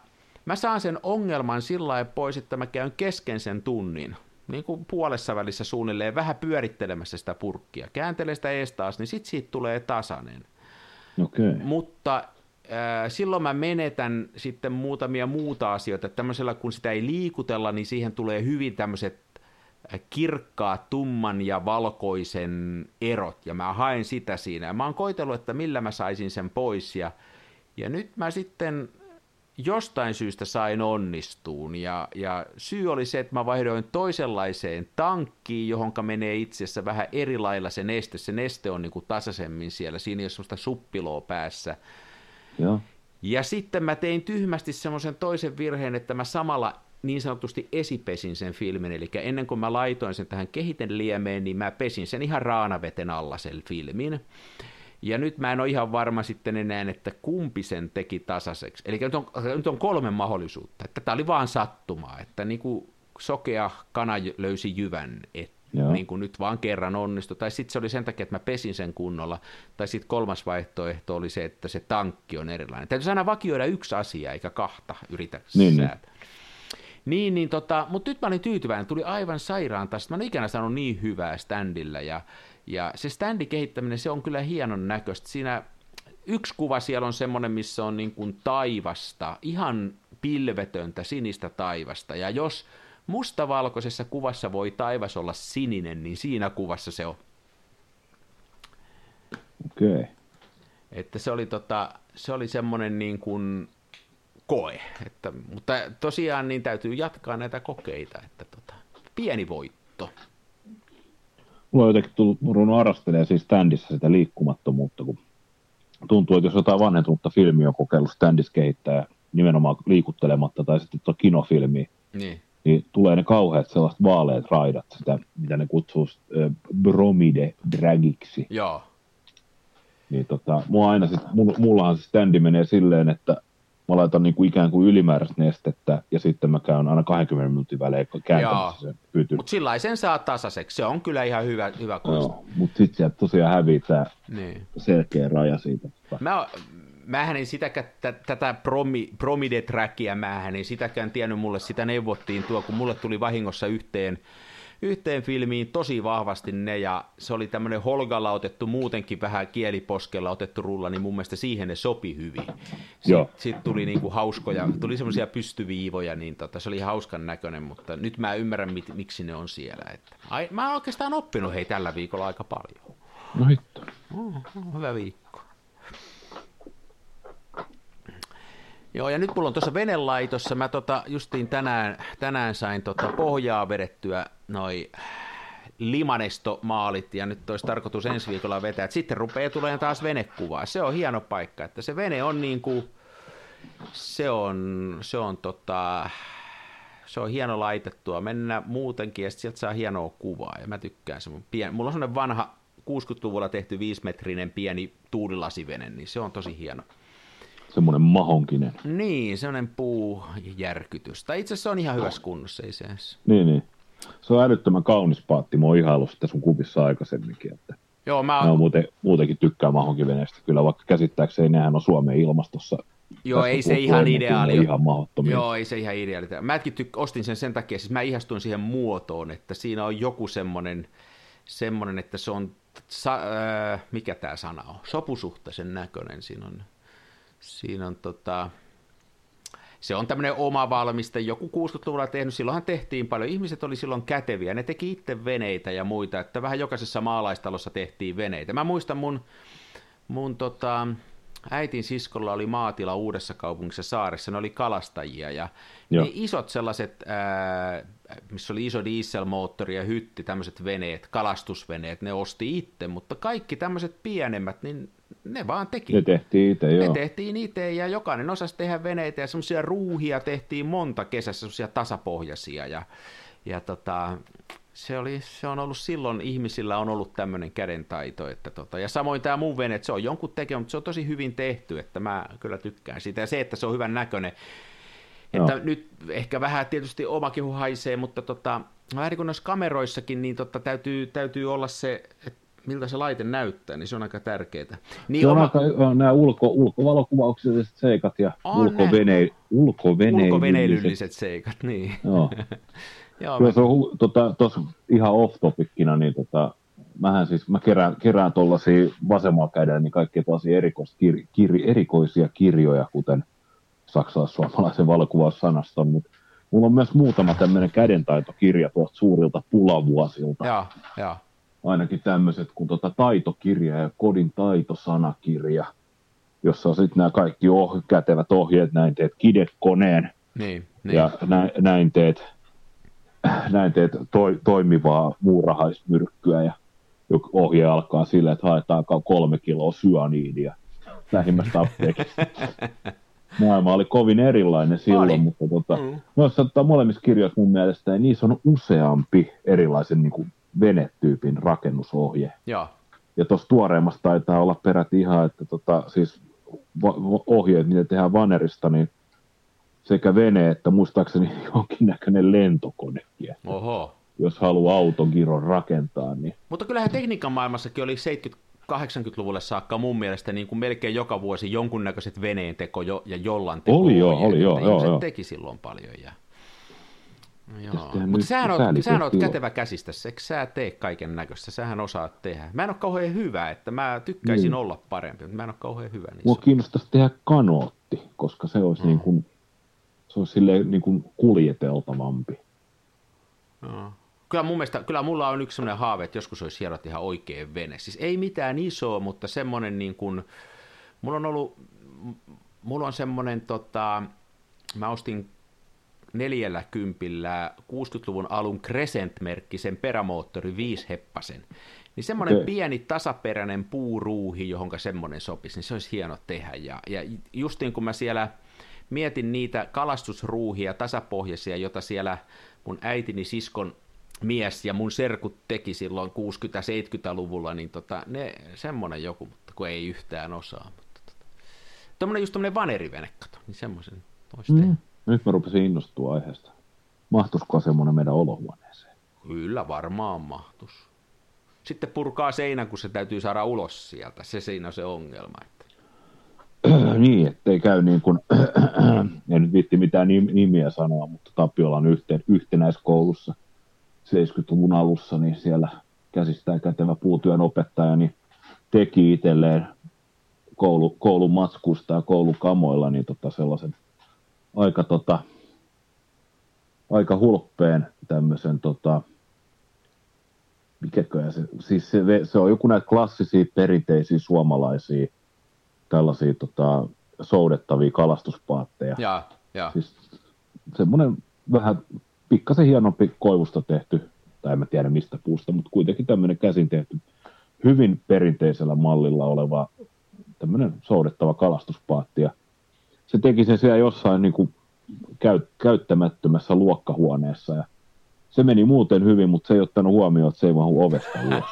mä saan sen ongelman sillä pois, että mä käyn kesken sen tunnin niin kuin puolessa välissä suunnilleen vähän pyörittelemässä sitä purkkia. Kääntelee sitä ees taas, niin sitten siitä tulee tasainen. Okay. Mutta äh, silloin mä menetän sitten muutamia muuta asioita. Tämmöisellä kun sitä ei liikutella, niin siihen tulee hyvin tämmöiset kirkkaat tumman ja valkoisen erot, ja mä haen sitä siinä. Ja mä oon koitellut, että millä mä saisin sen pois, ja, ja nyt mä sitten jostain syystä sain onnistuun. Ja, ja syy oli se, että mä vaihdoin toisenlaiseen tankkiin, johon menee itse asiassa vähän eri lailla se neste. Se neste on niin kuin tasaisemmin siellä, siinä ei ole sellaista suppiloa päässä. Joo. Ja sitten mä tein tyhmästi semmoisen toisen virheen, että mä samalla niin sanotusti esipesin sen filmin, eli ennen kuin mä laitoin sen tähän liemeen, niin mä pesin sen ihan raanaveten alla sen filmin. Ja nyt mä en ole ihan varma sitten enää, että kumpi sen teki tasaiseksi. Eli nyt on, nyt on kolme mahdollisuutta. Että tämä oli vaan sattumaa, että niin kuin sokea kana löysi jyvän, että niin kuin nyt vaan kerran onnistui. Tai sitten se oli sen takia, että mä pesin sen kunnolla. Tai sitten kolmas vaihtoehto oli se, että se tankki on erilainen. Täytyy aina vakioida yksi asia, eikä kahta yritä niin, niin. säätää. Niin, niin tota, mutta nyt mä olin tyytyväinen, tuli aivan sairaan taas. Mä en ikinä saanut niin hyvää standilla ja, ja se standin kehittäminen, se on kyllä hienon näköistä. Siinä yksi kuva siellä on semmoinen, missä on niin kuin taivasta, ihan pilvetöntä sinistä taivasta. Ja jos mustavalkoisessa kuvassa voi taivas olla sininen, niin siinä kuvassa se on. Okei. Okay. Että se oli, tota, se oli semmoinen niin kuin koe. Että, mutta tosiaan niin täytyy jatkaa näitä kokeita, että tota, pieni voitto mulla on jotenkin tullut, ruvennut arrastelee siis standissa sitä liikkumattomuutta, kun tuntuu, että jos jotain vanhentunutta filmiä on kokeillut standissa kehittää nimenomaan liikuttelematta tai sitten tuo kinofilmi, niin. niin tulee ne kauheat sellaiset vaaleat raidat, sitä, mitä ne kutsuu äh, bromide dragiksi. Joo. Niin tota, mua aina sit, mullahan se standi menee silleen, että mä laitan niin kuin ikään kuin ylimääräistä nestettä ja sitten mä käyn aina 20 minuutin välein kääntämässä sen pytyn. Mutta sillä sen saa tasaiseksi, se on kyllä ihan hyvä, hyvä Joo, mutta sitten sieltä tosiaan hävii tämä niin. selkeä raja siitä. Mä, mähän en sitäkään, t- tätä promi, promide-trackia, mähän en sitäkään tiennyt, mulle sitä neuvottiin tuo, kun mulle tuli vahingossa yhteen yhteen filmiin tosi vahvasti ne, ja se oli tämmöinen Holgalla otettu muutenkin vähän kieliposkella otettu rulla, niin mun mielestä siihen ne sopi hyvin. Sitten sit tuli niinku hauskoja, tuli semmoisia pystyviivoja, niin tota, se oli hauskan näköinen, mutta nyt mä ymmärrän, mit, miksi ne on siellä. Että, ai, mä oon oikeastaan oppinut hei tällä viikolla aika paljon. No hitto. Oh, hyvä viikko. Joo, ja nyt mulla on tuossa venelaitossa, mä tota, justiin tänään, tänään sain tota pohjaa vedettyä noi limanestomaalit, ja nyt olisi tarkoitus ensi viikolla vetää, että sitten rupeaa tulemaan taas venekuvaa. Se on hieno paikka, että se vene on niin kuin, se on, se on tota, se on hieno laitettua, mennä muutenkin, ja sieltä saa hienoa kuvaa, ja mä tykkään se. Pien, mulla on sellainen vanha 60-luvulla tehty viisimetrinen pieni tuulilasivene, niin se on tosi hieno semmoinen mahonkinen. Niin, semmoinen puujärkytys. Tai itse asiassa se on ihan hyvässä kunnossa, ei se edes. Niin, niin. Se on älyttömän kaunis paatti. Mä oon ihailu sitä sun kuvissa aikaisemminkin. Että Joo, mä... mä muuten, muutenkin tykkään mahonkiveneestä kyllä, vaikka käsittääkseni nehän on Suomen ilmastossa Joo, ei se ihan ideaali. Ihan. Joo, ei se ihan ideaali. Mäkin tyk- ostin sen sen takia, siis mä ihastuin siihen muotoon, että siinä on joku semmoinen, semmoinen että se on, sa- äh, mikä tämä sana on, sopusuhtaisen näköinen siinä on Siinä on tota, se on tämmöinen oma valmiste, joku 60-luvulla tehnyt, silloinhan tehtiin paljon, ihmiset oli silloin käteviä, ne teki itse veneitä ja muita, että vähän jokaisessa maalaistalossa tehtiin veneitä. Mä muistan mun, mun tota, äitin siskolla oli maatila uudessa kaupungissa saaressa, ne oli kalastajia ja Joo. ne isot sellaiset, ää, missä oli iso dieselmoottori ja hytti, tämmöiset veneet, kalastusveneet, ne osti itse, mutta kaikki tämmöiset pienemmät, niin ne vaan teki. Ne tehtiin itse, joo. Ne tehtiin itse ja jokainen osasi tehdä veneitä ja semmoisia ruuhia tehtiin monta kesässä, semmoisia tasapohjaisia ja, ja tota, se, oli, se on ollut silloin, ihmisillä on ollut tämmöinen kädentaito. Että tota, ja samoin tämä mun vene, että se on jonkun tekemä, mutta se on tosi hyvin tehty, että mä kyllä tykkään siitä. Ja se, että se on hyvän näköinen, että no. nyt ehkä vähän tietysti oma kehu haisee, mutta tota, vähän niin kuin noissa kameroissakin, niin tota, täytyy, täytyy olla se, että miltä se laite näyttää, niin se on aika tärkeää. Niin se on oma... aika, nämä ulko, ulkovalokuvaukselliset seikat ja ulkovene, ulkovene, ulkoveneilylliset seikat, niin. Joo. Joo, Kyllä mä... se on tota, tos, ihan off-topicina, niin tota, mähän siis, mä kerään, kerään tuollaisia vasemmalla kädellä niin kaikkia tällaisia erikois, kir, kir, erikoisia kirjoja, kuten saksalais-suomalaisen valokuvaussanaston, mutta mulla on myös muutama tämmöinen kädentaitokirja tuolta suurilta pulavuosilta. Joo, joo ainakin tämmöiset kuin tota taitokirja ja kodin taitosanakirja, jossa on sitten nämä kaikki oh, kätevät ohjeet, näin teet kidekoneen niin, niin. ja näin, näin teet, näin teet toi, toimivaa muurahaismyrkkyä ja ohje alkaa sillä, että haetaan kolme kiloa syaniidia lähimmästä apteekista. Maailma oli kovin erilainen silloin, oli. mutta tota, mm. noissa tota, molemmissa kirjoissa mun mielestä niin niissä on useampi erilaisen niin kuin, venetyypin rakennusohje. Ja, ja tuossa tuoreemmassa taitaa olla peräti ihan, että tota, siis ohjeet, miten tehdään vanerista, niin sekä vene että muistaakseni jonkinnäköinen lentokonekin. Oho. Jos haluaa autogiron rakentaa. Niin... Mutta kyllähän tekniikan maailmassakin oli 70-80-luvulle saakka mun mielestä niin kuin melkein joka vuosi jonkunnäköiset veneen teko jo, ja jollan teko. Oli joo, oli joo. joo, joo. teki silloin paljon. Ja... Joo. Mutta sähän oot, sähän oot kätevä käsistä, eikö sä tee kaiken näköistä, sähän osaat tehdä. Mä en ole kauhean hyvä, että mä tykkäisin niin. olla parempi, mutta mä en ole kauhean hyvä. Niin Mua kiinnostaisi tehdä kanootti, koska se olisi, mm. niin kuin, se olisi silleen niin kuin kuljeteltavampi. No. Kyllä mun mielestä, kyllä mulla on yksi sellainen haave, että joskus olisi hienot ihan oikein vene. Siis ei mitään isoa, mutta semmoinen niin kuin, mulla on ollut, mulla on semmoinen tota, mä ostin neljällä kympillä 60-luvun alun Crescent-merkkisen perämoottori 5 heppasen. Niin semmoinen okay. pieni tasaperäinen puuruuhi, johon semmoinen sopisi, niin se olisi hieno tehdä. Ja, ja justiin kun mä siellä mietin niitä kalastusruuhia, tasapohjaisia, jota siellä mun äitini siskon mies ja mun serkut teki silloin 60-70-luvulla, niin tota, ne, semmoinen joku, mutta kun ei yhtään osaa. Mutta tota. Tuommoinen just tuommoinen vanerivene, niin semmoisen voisi mm. tehdä. Nyt mä rupesin innostua aiheesta. Mahtuisiko semmoinen meidän olohuoneeseen? Kyllä varmaan mahtus. Sitten purkaa seinän, kun se täytyy saada ulos sieltä. Se siinä on se ongelma. Että... niin, ettei käy niin kuin, en nyt viitti mitään nimiä sanoa, mutta Tapiolan yhteen, yhtenäiskoulussa 70-luvun alussa, niin siellä käsistään kätevä puutyön opettaja niin teki itselleen koulu, koulun matskusta ja koulukamoilla niin tota sellaisen aika, tota, aika hulppeen tämmöisen tota, mikäköhän se, siis se, se, on joku näitä klassisia perinteisiä suomalaisia tällaisia tota, soudettavia kalastuspaatteja. Ja, ja. Siis semmoinen vähän pikkasen hienompi koivusta tehty, tai en mä tiedä mistä puusta, mutta kuitenkin tämmöinen käsin tehty, hyvin perinteisellä mallilla oleva tämmöinen soudettava kalastuspaatti. Ja se teki sen siellä jossain niin kuin käy, käyttämättömässä luokkahuoneessa ja se meni muuten hyvin, mutta se ei ottanut huomioon, että se ei mahu ovesta ulos.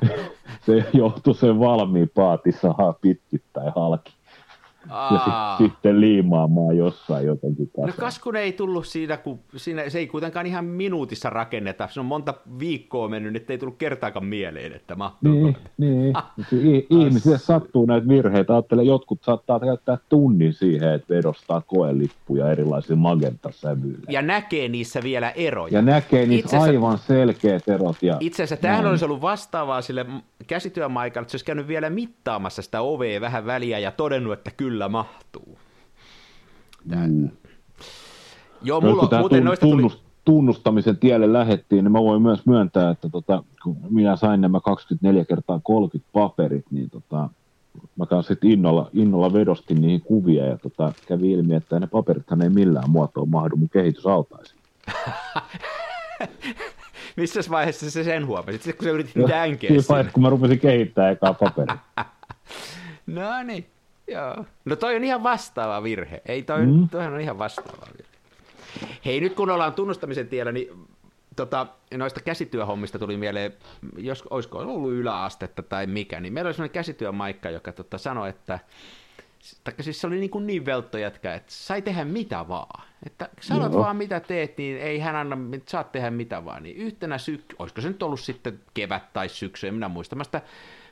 se johtui sen valmiin paatissa pitkittäin halki. Ja sit, sitten liimaamaan jossain jotenkin kasaan. No kas kun ei tullut siinä, kun siinä, se ei kuitenkaan ihan minuutissa rakenneta. Se on monta viikkoa mennyt, että ei tullut kertaakaan mieleen, että mahtuuko. Niin, niin. ihmisille sattuu näitä virheitä. Ajattelen, jotkut saattaa käyttää tunnin siihen, että vedostaa koelippuja erilaisilla magentasävyillä. Ja näkee niissä vielä eroja. Ja näkee niissä itse aivan selkeät erot. Ja itse asiassa tämähän olisi ollut vastaavaa sille käsityömaikalle, että se olisi käynyt vielä mittaamassa sitä ovea vähän väliä ja todennut, että kyllä mahtuu. Tää... Mm. Joo, mulla, no, muuten noista tunnust, tuli... tunnustamisen tielle lähettiin, niin mä voin myös myöntää, että tota, kun minä sain nämä 24 kertaa 30 paperit, niin tota, mä kanssa sitten innolla, innolla vedostin niihin kuvia ja tota, kävi ilmi, että ne paperithan ei millään muotoa mahdu mun kehitysaltaisiin. Missä vaiheessa se sen huomasit? Sitten kun sä yritit no, äänkeä Siinä vaiheessa, kun mä rupesin kehittämään ekaa paperia. no niin, joo. No toi on ihan vastaava virhe. Ei toi, mm. toi on ihan vastaava virhe. Hei, nyt kun ollaan tunnustamisen tiellä, niin tota, noista käsityöhommista tuli mieleen, jos olisiko ollut yläastetta tai mikä, niin meillä oli sellainen käsityömaikka, joka tota, sanoi, että Taikka siis se oli niin, kuin niin veltto jätkä, että sai tehdä mitä vaan. Että sanot Joo. vaan mitä teet, niin ei hän anna, saat tehdä mitä vaan. Niin yhtenä syk... olisiko se nyt ollut sitten kevät tai syksy, en minä muista. Mä, sitä,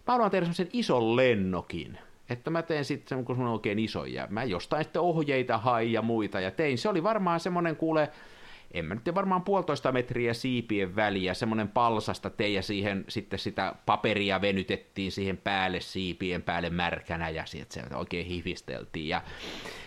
mä haluan tehdä semmoisen ison lennokin. Että mä teen sitten kun on oikein iso ja mä jostain sitten ohjeita hain ja muita ja tein. Se oli varmaan semmoinen kuule, en mä nyt varmaan puolitoista metriä siipien väliä, semmoinen palsasta tein ja siihen sitten sitä paperia venytettiin siihen päälle siipien päälle märkänä ja sieltä se oikein hifisteltiin. Ja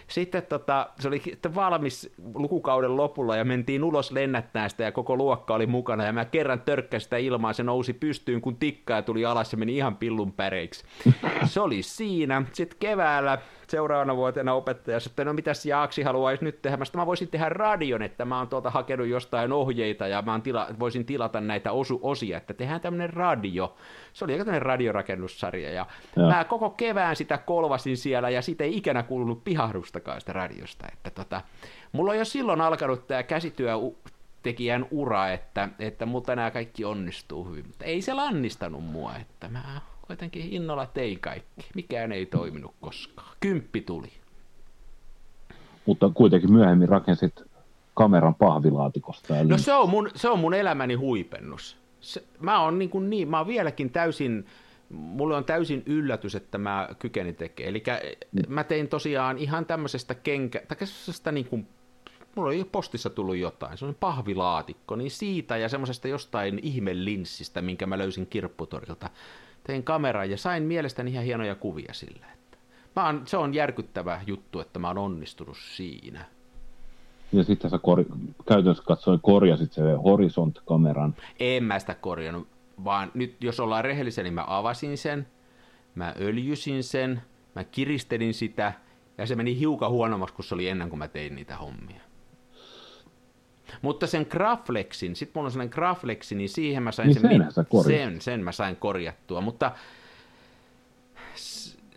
sitten tota, se oli valmis lukukauden lopulla ja mentiin ulos lennättää sitä ja koko luokka oli mukana ja mä kerran törkkäsin sitä ilmaa, se nousi pystyyn kun tikkaa ja tuli alas ja meni ihan pillun päreiksi. Se oli siinä. Sitten keväällä seuraavana vuotena opettaja sitten, no mitäs Jaaksi haluaisi nyt tehdä? Mä, mä voisin tehdä radion, että mä oon tuolta hakenut jostain ohjeita ja mä oon tila, voisin tilata näitä osu, osia, että tehdään tämmöinen radio. Se oli aika tämmöinen radiorakennussarja ja Joo. mä koko kevään sitä kolvasin siellä ja siitä ei ikänä kuulunut pihahdustakaan sitä radiosta. Että tota, mulla on jo silloin alkanut tämä käsityö tekijän ura, että, että mutta nämä kaikki onnistuu hyvin. Mutta ei se lannistanut mua, että mä kuitenkin innolla tein kaikki. Mikään ei toiminut koskaan. Kymppi tuli. Mutta kuitenkin myöhemmin rakensit kameran pahvilaatikosta. No se on mun, se on mun elämäni huipennus. Se, mä oon niin, kuin niin, mä oon vieläkin täysin, mulle on täysin yllätys, että mä kykenin tekemään. Eli mä tein tosiaan ihan tämmöisestä kenkä, tai niin kuin mulla oli postissa tullut jotain, se on pahvilaatikko, niin siitä ja semmoisesta jostain ihmelinssistä, minkä mä löysin kirpputorilta, tein kameran ja sain mielestäni ihan hienoja kuvia sillä. Että mä oon, se on järkyttävä juttu, että mä oon onnistunut siinä. Ja sitten sä kor- käytännössä katsoin korjasit se Horizont-kameran. En mä sitä korjannut, vaan nyt jos ollaan rehellisiä, niin mä avasin sen, mä öljysin sen, mä kiristelin sitä, ja se meni hiukan huonommaksi kuin se oli ennen kuin mä tein niitä hommia. Mutta sen Graflexin, sit mulla on sellainen Graflexi, niin siihen mä sain niin sen, sen, sen, sen mä sain korjattua, mutta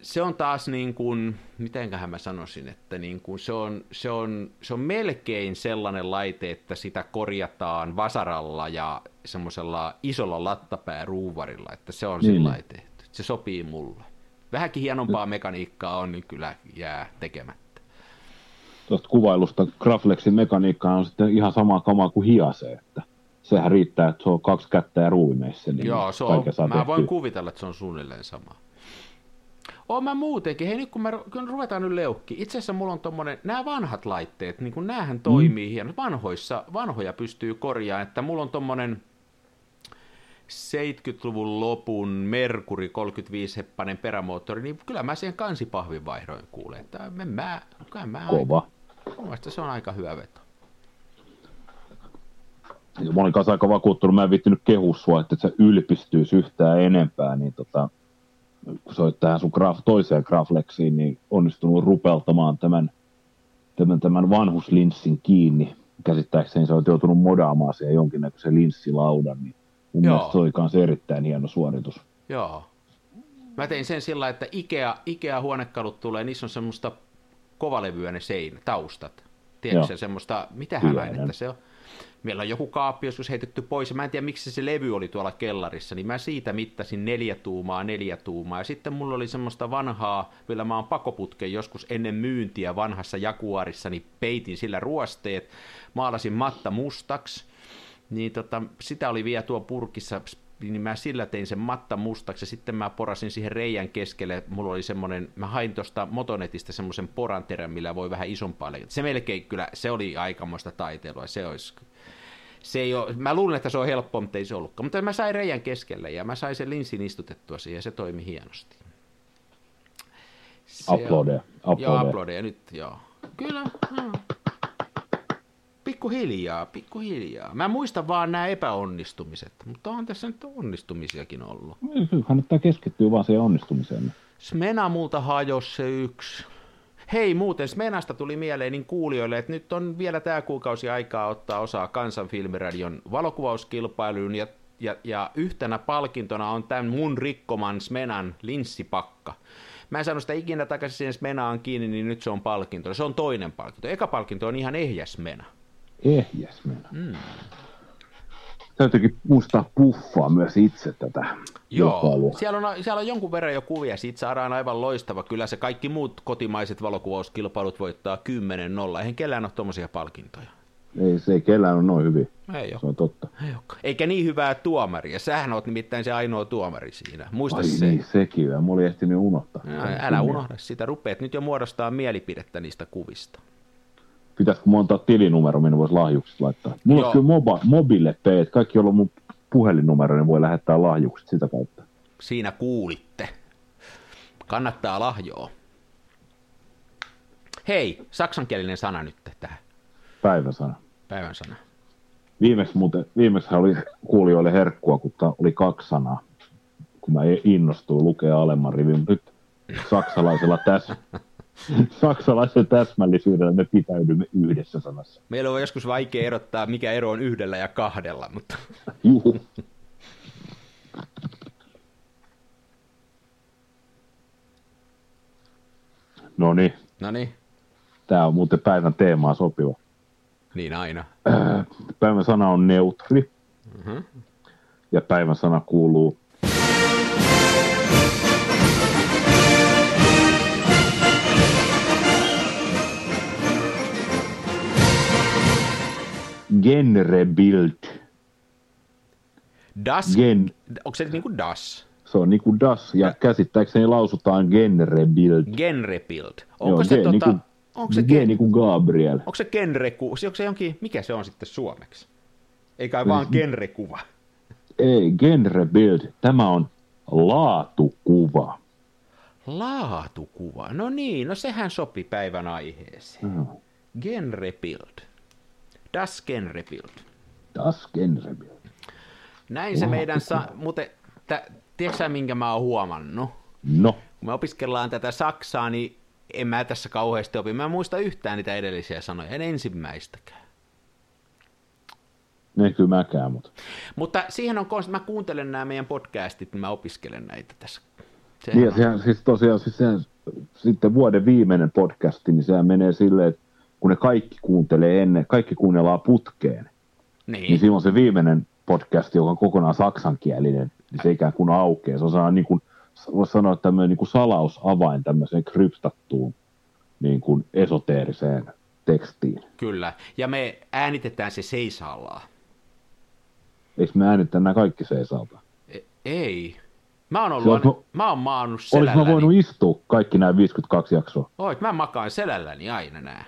se on taas niin kuin, mitenköhän mä sanoisin, että niin kuin se, on, se, on, se on melkein sellainen laite, että sitä korjataan vasaralla ja semmoisella isolla lattapääruuvarilla, että se on niin. sillä laite, se sopii mulle. Vähänkin hienompaa mekaniikkaa on, niin kyllä jää tekemättä tuosta kuvailusta Graflexin mekaniikka on sitten ihan sama kama kuin hiase, että sehän riittää, että se on kaksi kättä ja ruumeissä. Niin Joo, se on, mä voin kuvitella, että se on suunnilleen sama. Oon mä muutenkin. Hei nyt kun, me, kun ruvetaan nyt leukki. Itse asiassa mulla on tommonen, nämä vanhat laitteet, niin kun näähän toimii mm. hienosti. Vanhoissa, vanhoja pystyy korjaamaan, että mulla on tommonen 70-luvun lopun Merkuri 35-heppainen perämoottori, niin kyllä mä siihen kansipahvin vaihdoin kuulen. Että mä, mä, mä Kova. Aika, se on aika hyvä veto. Ja mä olin kanssa aika vakuuttunut, mä en viittinyt kehua sua, että sä ylpistyisi yhtään enempää, niin tota, kun sä oot tähän sun graf, toiseen Graflexiin, niin onnistunut rupeltamaan tämän, tämän, tämän vanhuslinssin kiinni. Käsittääkseni sä oot joutunut modaamaan siihen jonkinnäköisen linssilaudan, niin mun Joo. mielestä se oli myös erittäin hieno suoritus. Joo. Mä tein sen sillä, että Ikea, Ikea-huonekalut tulee, niissä on semmoista kovalevyä ne sein, taustat. Tiedätkö semmoista, mitä että se on? meillä on joku kaappi joskus heitetty pois, ja mä en tiedä miksi se levy oli tuolla kellarissa, niin mä siitä mittasin neljä tuumaa, neljä tuumaa, ja sitten mulla oli semmoista vanhaa, vielä mä oon pakoputken joskus ennen myyntiä vanhassa Jaguarissa, niin peitin sillä ruosteet, maalasin matta mustaksi, niin tota, sitä oli vielä tuo purkissa niin mä sillä tein sen matta mustaksi ja sitten mä porasin siihen reijän keskelle, mulla oli semmoinen, mä hain tuosta motonetista semmoisen poranterän, millä voi vähän isompaa leikata. Se melkein kyllä, se oli aikamoista taiteilua, se olisi se ei ole, mä luulen, että se on helppo, mutta ei se ollutkaan. Mutta mä sain reijän keskelle ja mä sain sen linssin istutettua siihen ja se toimi hienosti. Uploadeja. Joo, uploadeja nyt, joo. Kyllä, joo. Pikkuhiljaa, pikkuhiljaa. Mä muistan vaan nämä epäonnistumiset, mutta on tässä nyt onnistumisiakin ollut. Kannattaa keskittyä vaan siihen onnistumiseen. Smena multa hajosi se yksi. Hei muuten, Smenasta tuli mieleen niin kuulijoille, että nyt on vielä tämä kuukausi aikaa ottaa osaa Kansanfilmiradion valokuvauskilpailuun ja, ja, ja yhtenä palkintona on tämän mun rikkoman Smenan linssipakka. Mä en saanut sitä ikinä takaisin siihen Smenaan kiinni, niin nyt se on palkinto. Se on toinen palkinto. Eka palkinto on ihan ehjä Smena. Ehjä Smena. Mm täytyykin muistaa puffaa myös itse tätä Joo, siellä on, siellä on jonkun verran jo kuvia, siitä saadaan aivan loistava. Kyllä se kaikki muut kotimaiset valokuvauskilpailut voittaa 10-0, eihän kellään ole tuommoisia palkintoja. Ei se ei kellään ole noin hyvin. Ei ole. Se on totta. Ei Eikä niin hyvää tuomaria. Sähän oot nimittäin se ainoa tuomari siinä. Muista Ai se. niin, sekin. Mä olin ehtinyt unohtaa. Älä, älä unohda sitä. Rupeat nyt jo muodostaa mielipidettä niistä kuvista pitäisikö monta tilinumero, minne voisi lahjukset laittaa. Mulla Joo. on kyllä moba, mobile pay, että kaikki, joilla on mun puhelinnumero, niin voi lähettää lahjukset sitä kautta. Siinä kuulitte. Kannattaa lahjoa. Hei, saksankielinen sana nyt tähän. Päivän sana. Päivän sana. Viimeksi, muuten, viimeksi oli kuulijoille herkkua, kun oli kaksi sanaa. Kun mä innostuin lukea alemman rivin. Nyt saksalaisella tässä saksalaisen täsmällisyydellä me pitäydymme yhdessä sanassa. Meillä on joskus vaikea erottaa, mikä ero on yhdellä ja kahdella, mutta... Juhu. No niin. No niin. Tämä on muuten päivän teemaa sopiva. Niin aina. Äh, päivän sana on neutri. Mm-hmm. Ja päivän sana kuuluu Genrebild. Das, Gen... onko se niin kuin das? Se on niin kuin das, ja käsittääkseni lausutaan genrebild. Genrebild. Onko Joo, se, tota, niin kuin, onko se gen, niin kuin Gabriel. Onko se genreku, onko se jonkin, mikä se on sitten suomeksi? Eikä siis, vaan genrekuva. Ei, genrebild. Tämä on laatukuva. Laatukuva, no niin, no sehän sopi päivän aiheeseen. Mm. Genrebild. Das Genrebild. Das Genrebild. Näin se meidän, sa- muuten, tä- tiedätkö minkä mä oon huomannut? No. Kun me opiskellaan tätä Saksaa, niin en mä tässä kauheasti opi. Mä en muista yhtään niitä edellisiä sanoja, en ensimmäistäkään. Ne kyllä mäkään, mutta... Mutta siihen on, kun mä kuuntelen nämä meidän podcastit, niin mä opiskelen näitä tässä. Sehän niin, on... sehän, siis tosiaan, siis sehän, sitten vuoden viimeinen podcasti, niin sehän menee silleen, että kun ne kaikki kuuntelee ennen, kaikki kuunnellaan putkeen, niin, niin silloin se viimeinen podcast, joka on kokonaan saksankielinen, niin se ikään kuin aukeaa. Se on sellainen, niin kuin, voisi sanoa, että tämmöinen niin kuin salausavain tämmöiseen kryptattuun niin kuin esoteeriseen tekstiin. Kyllä, ja me äänitetään se seisallaan. Eikö me äänittää nämä kaikki seisalta? E- ei. Mä oon, ollut, on- mä oon maannut Olis selälläni. mä voinut istua kaikki nämä 52 jaksoa? Oot, mä makaan selälläni aina nää.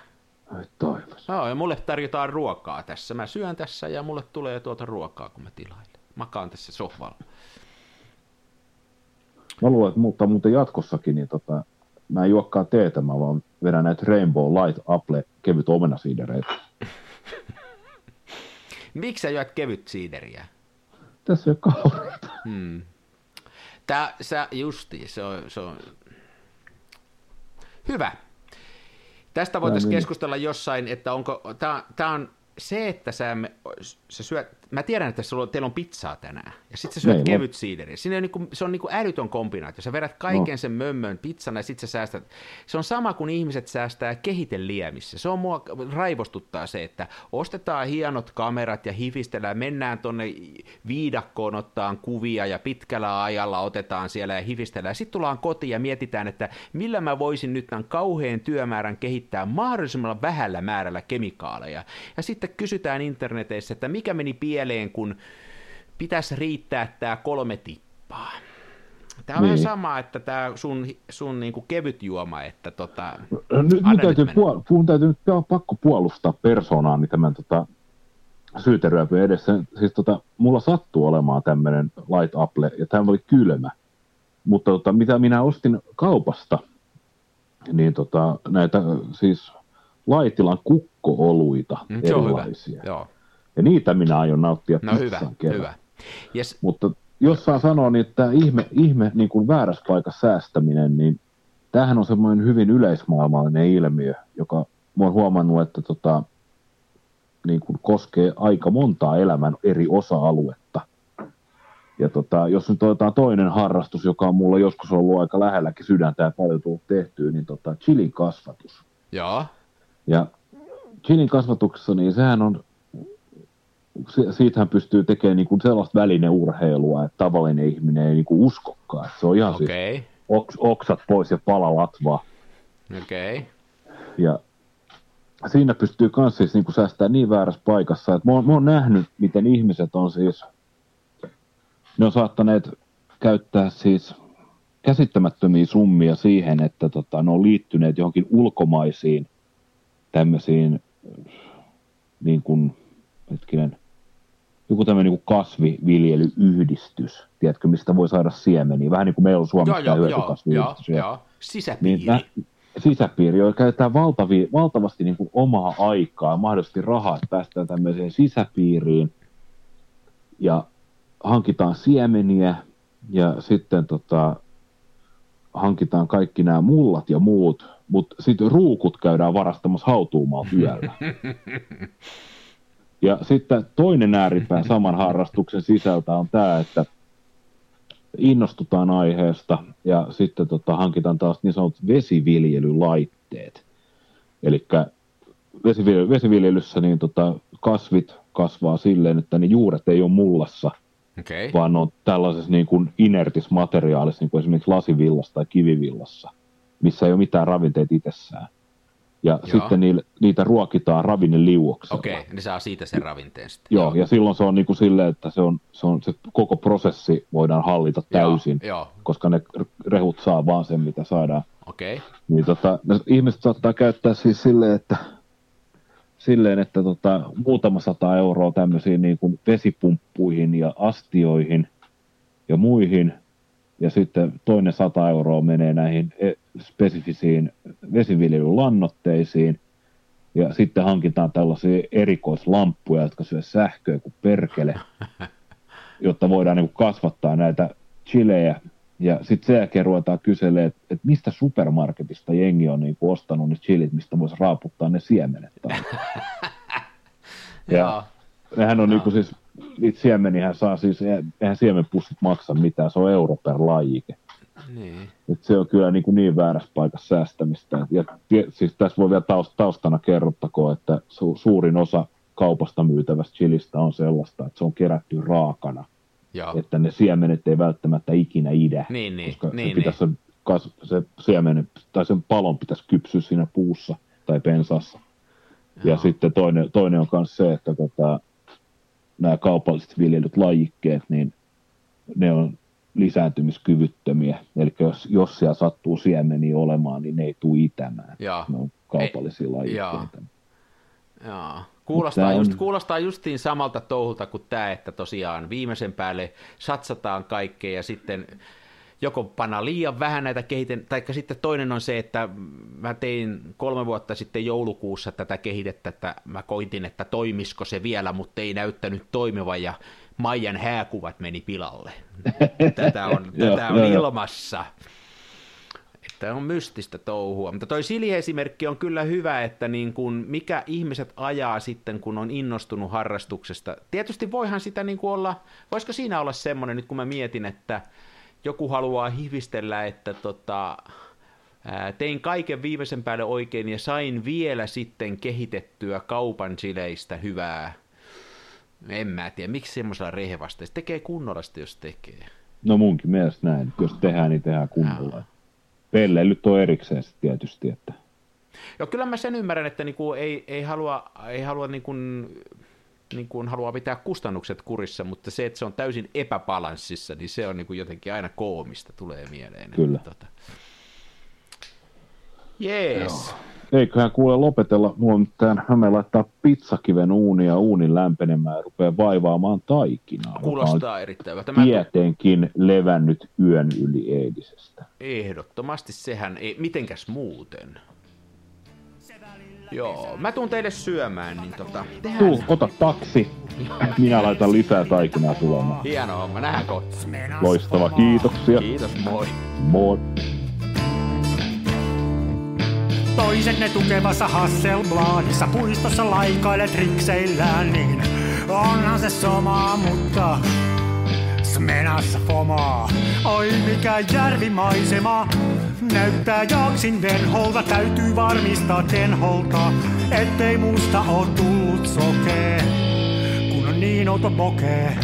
Ai taivas. Joo, ja mulle tarjotaan ruokaa tässä. Mä syön tässä ja mulle tulee tuota ruokaa, kun mä tilailen. Makaan tässä sohvalla. Mä luulen, että mutta muuten jatkossakin, niin tota, mä en juokkaan teetä, mä vaan vedän näitä Rainbow Light Apple kevyt omenasiidereitä. Miksi sä juot kevyt siideriä? Tässä ei ole kaureita. Hmm. Tää, sä, justi, se on, se on... Hyvä. Tästä voitaisiin keskustella jossain, että onko, tää on se, että sä, me- sä syöt, mä tiedän, että sulla, teillä on pizzaa tänään, ja sitten sä syöt Meillä on. kevyt siideriä. Siinä on niinku, se on niinku älytön kombinaatio. Sä vedät kaiken No. sen mömmön pizzana, ja sitten sä säästät. Se on sama kuin ihmiset säästää kehiteliemissä. Se on mua raivostuttaa se, että ostetaan hienot kamerat ja hifistellään, mennään tonne viidakkoon ottaan kuvia ja pitkällä ajalla otetaan siellä ja hifistellään. Sitten tullaan kotiin ja mietitään, että millä mä voisin nyt tämän kauheen työmäärän kehittää mahdollisimman vähällä määrällä kemikaaleja. Ja sitten kysytään interneteissä, että mikä meni pieleen, kun pitäisi riittää tämä kolme tippaa. Tämä on Niin. vähän sama, että tämä sun, sun niinku kevyt juoma, että tota, Nyt, nyt nyt täytyy, mennä. puol- mun täytyy nyt pa- pakko puolustaa persoonaani tämän tota, syyteryöpyn edessä. Siis tota, mulla sattuu olemaan tämmöinen light apple, ja tämä oli kylmä. Mutta tota, mitä minä ostin kaupasta, niin tota, näitä siis Laitilan kukko-oluita mm, erilaisia. Joo. Ja niitä minä aion nauttia No hyvä, kevään. hyvä. Yes. Mutta jos saa sanoa, niin tämä ihme, ihme niin kuin väärässä paikassa säästäminen, niin tämähän on semmoinen hyvin yleismaailmallinen ilmiö, joka mä oon huomannut, että tota, niin kuin koskee aika montaa elämän eri osa-aluetta. Ja tota, jos nyt otetaan toinen harrastus, joka on mulla joskus ollut aika lähelläkin sydäntä ja paljon tullut tehtyä, niin tota, chilin kasvatus. Joo. Ja chilin kasvatuksessa, niin sehän on, se, siitähän pystyy tekemään niin kuin sellaista välineurheilua, että tavallinen ihminen ei niin kuin uskokaan. Että se on ihan okay. Siis oks, oksat pois ja pala latvaa. Okei. Okay. Ja siinä pystyy myös siis niin säästää niin väärässä paikassa, että mä oon, mä oon nähnyt, miten ihmiset on siis, ne on saattaneet käyttää siis käsittämättömiä summia siihen, että tota, ne on liittyneet johonkin ulkomaisiin tämmöisiin niin kuin, hetkinen, joku tämmöinen niin kasviviljelyyhdistys, tiedätkö, mistä voi saada siemeniä, vähän niin kuin meillä on Suomessa joo, joo, joo, joo. Sisäpiiri. niin nä, sisäpiiri, joilla käytetään valtavi, valtavasti niin kuin omaa aikaa, mahdollisesti rahaa, että päästään tämmöiseen sisäpiiriin ja hankitaan siemeniä ja sitten tota, hankitaan kaikki nämä mullat ja muut, mutta sitten ruukut käydään varastamassa hautuumaalla yöllä. Ja sitten toinen ääripää saman harrastuksen sisältä on tämä, että innostutaan aiheesta ja sitten tota, hankitaan taas niin sanotut vesiviljelylaitteet. Eli vesivily, vesiviljelyssä niin tota, kasvit kasvaa silleen, että ne juuret ei ole mullassa. Okay. vaan on tällaisessa niin kuin inertis materiaalissa, niin kuin esimerkiksi lasivillassa tai kivivillassa, missä ei ole mitään ravinteita itsessään. Ja Joo. sitten niille, niitä ruokitaan ravinneliuoksella. Okei, okay. ne saa siitä sen ravinteen sitten. Joo, ja silloin se on niin kuin silleen, että se, on, se, on, se koko prosessi voidaan hallita täysin, Joo, joo. koska ne rehut saa vaan sen, mitä saadaan. okei. Okay. Niin tota, ne ihmiset saattaa käyttää siis silleen, että, silleen, että tota, muutama sata euroa tämmöisiin niin kuin vesipumppuihin ja astioihin ja muihin, ja sitten toinen sata euroa menee näihin e- spesifisiin vesiviljelylannoitteisiin, ja sitten hankitaan tällaisia erikoislamppuja, jotka syö sähköä kuin perkele, jotta voidaan niin kuin kasvattaa näitä chilejä. Ja sitten sen jälkeen ruvetaan kyselemään, että, että mistä supermarketista jengi on niin kuin ostanut ne chilit, mistä voisi raaputtaa ne siemenet. Ja nehän on niin kuin siis, niitä siemeniä saa siis, eihän siemenpussit maksa mitään, se on euro per lajike. Niin. Et se on kyllä niin, kuin niin väärässä paikassa säästämistä. Ja siis tässä voi vielä taust- taustana kerrottakoon, että su- suurin osa kaupasta myytävästä chilistä on sellaista, että se on kerätty raakana. Joo. Että ne siemenet ei välttämättä ikinä idä. Niin, niin, koska niin, se, pitäisi sen, kas, se siemen, tai sen palon pitäisi kypsyä siinä puussa tai pensassa. Ja Joo. sitten toinen, toinen on myös se, että tota, nämä kaupalliset viljelyt lajikkeet, niin ne on lisääntymiskyvyttömiä. Eli jos, jos siellä sattuu siemeniä olemaan, niin ne ei tule itämään. Joo. Ne on kaupallisia Ei- lajikkeita. Kuulostaa, just, kuulostaa justiin samalta touhulta kuin tämä, että tosiaan viimeisen päälle satsataan kaikkea ja sitten joko panna liian vähän näitä kehiten, tai sitten toinen on se, että mä tein kolme vuotta sitten joulukuussa tätä kehitettä, että mä koitin, että toimisiko se vielä, mutta ei näyttänyt toimivan ja Maijan hääkuvat meni pilalle. Tätä on, tätä on ilmassa. Että on mystistä touhua. Mutta toi Silje-esimerkki on kyllä hyvä, että niin kuin mikä ihmiset ajaa sitten, kun on innostunut harrastuksesta. Tietysti voihan sitä niin olla, voisiko siinä olla semmoinen, nyt kun mä mietin, että joku haluaa hivistellä, että tota, tein kaiken viimeisen päälle oikein ja sain vielä sitten kehitettyä kaupan sileistä hyvää. En mä tiedä, miksi semmoisella rehevasta. Se tekee kunnolla sitä, jos tekee. No munkin mielestä näin. Jos tehdään, niin tehdään kunnolla. Pelleilyt on erikseen tietysti, että Joo, kyllä mä sen ymmärrän, että niinku ei, ei halua, ei halua niinku, niinku haluaa pitää kustannukset kurissa, mutta se, että se on täysin epäbalanssissa, niin se on niinku jotenkin aina koomista, tulee mieleen. Kyllä. Että, tota... Jees. Eiköhän kuule lopetella. Tän, me laittaa pizzakiven uunia ja uunin lämpenemään ja rupeaa vaivaamaan taikinaa. Kuulostaa erittäin hyvältä. Mä tietenkin levännyt yön yli eilisestä. ehdottomasti sehän ei, mitenkäs muuten? Joo, mä tuun teille syömään, niin tota, tehdään Tuu, ota taksi. Minä laitan lisää taikinaa sulamaan. hieno homma, nähdään kohta. Loistava, kiitoksia. Kiitos, moi. Moi. Toisenne tukevassa Hasselbladissa puistossa laikailet rikseillään, niin onhan se sama, mutta Smenassa fomaa. Oi mikä järvimaisema, näyttää jaksin venholta, täytyy varmistaa tenholta, ettei musta oo tullut sokee, kun on niin outo pokee.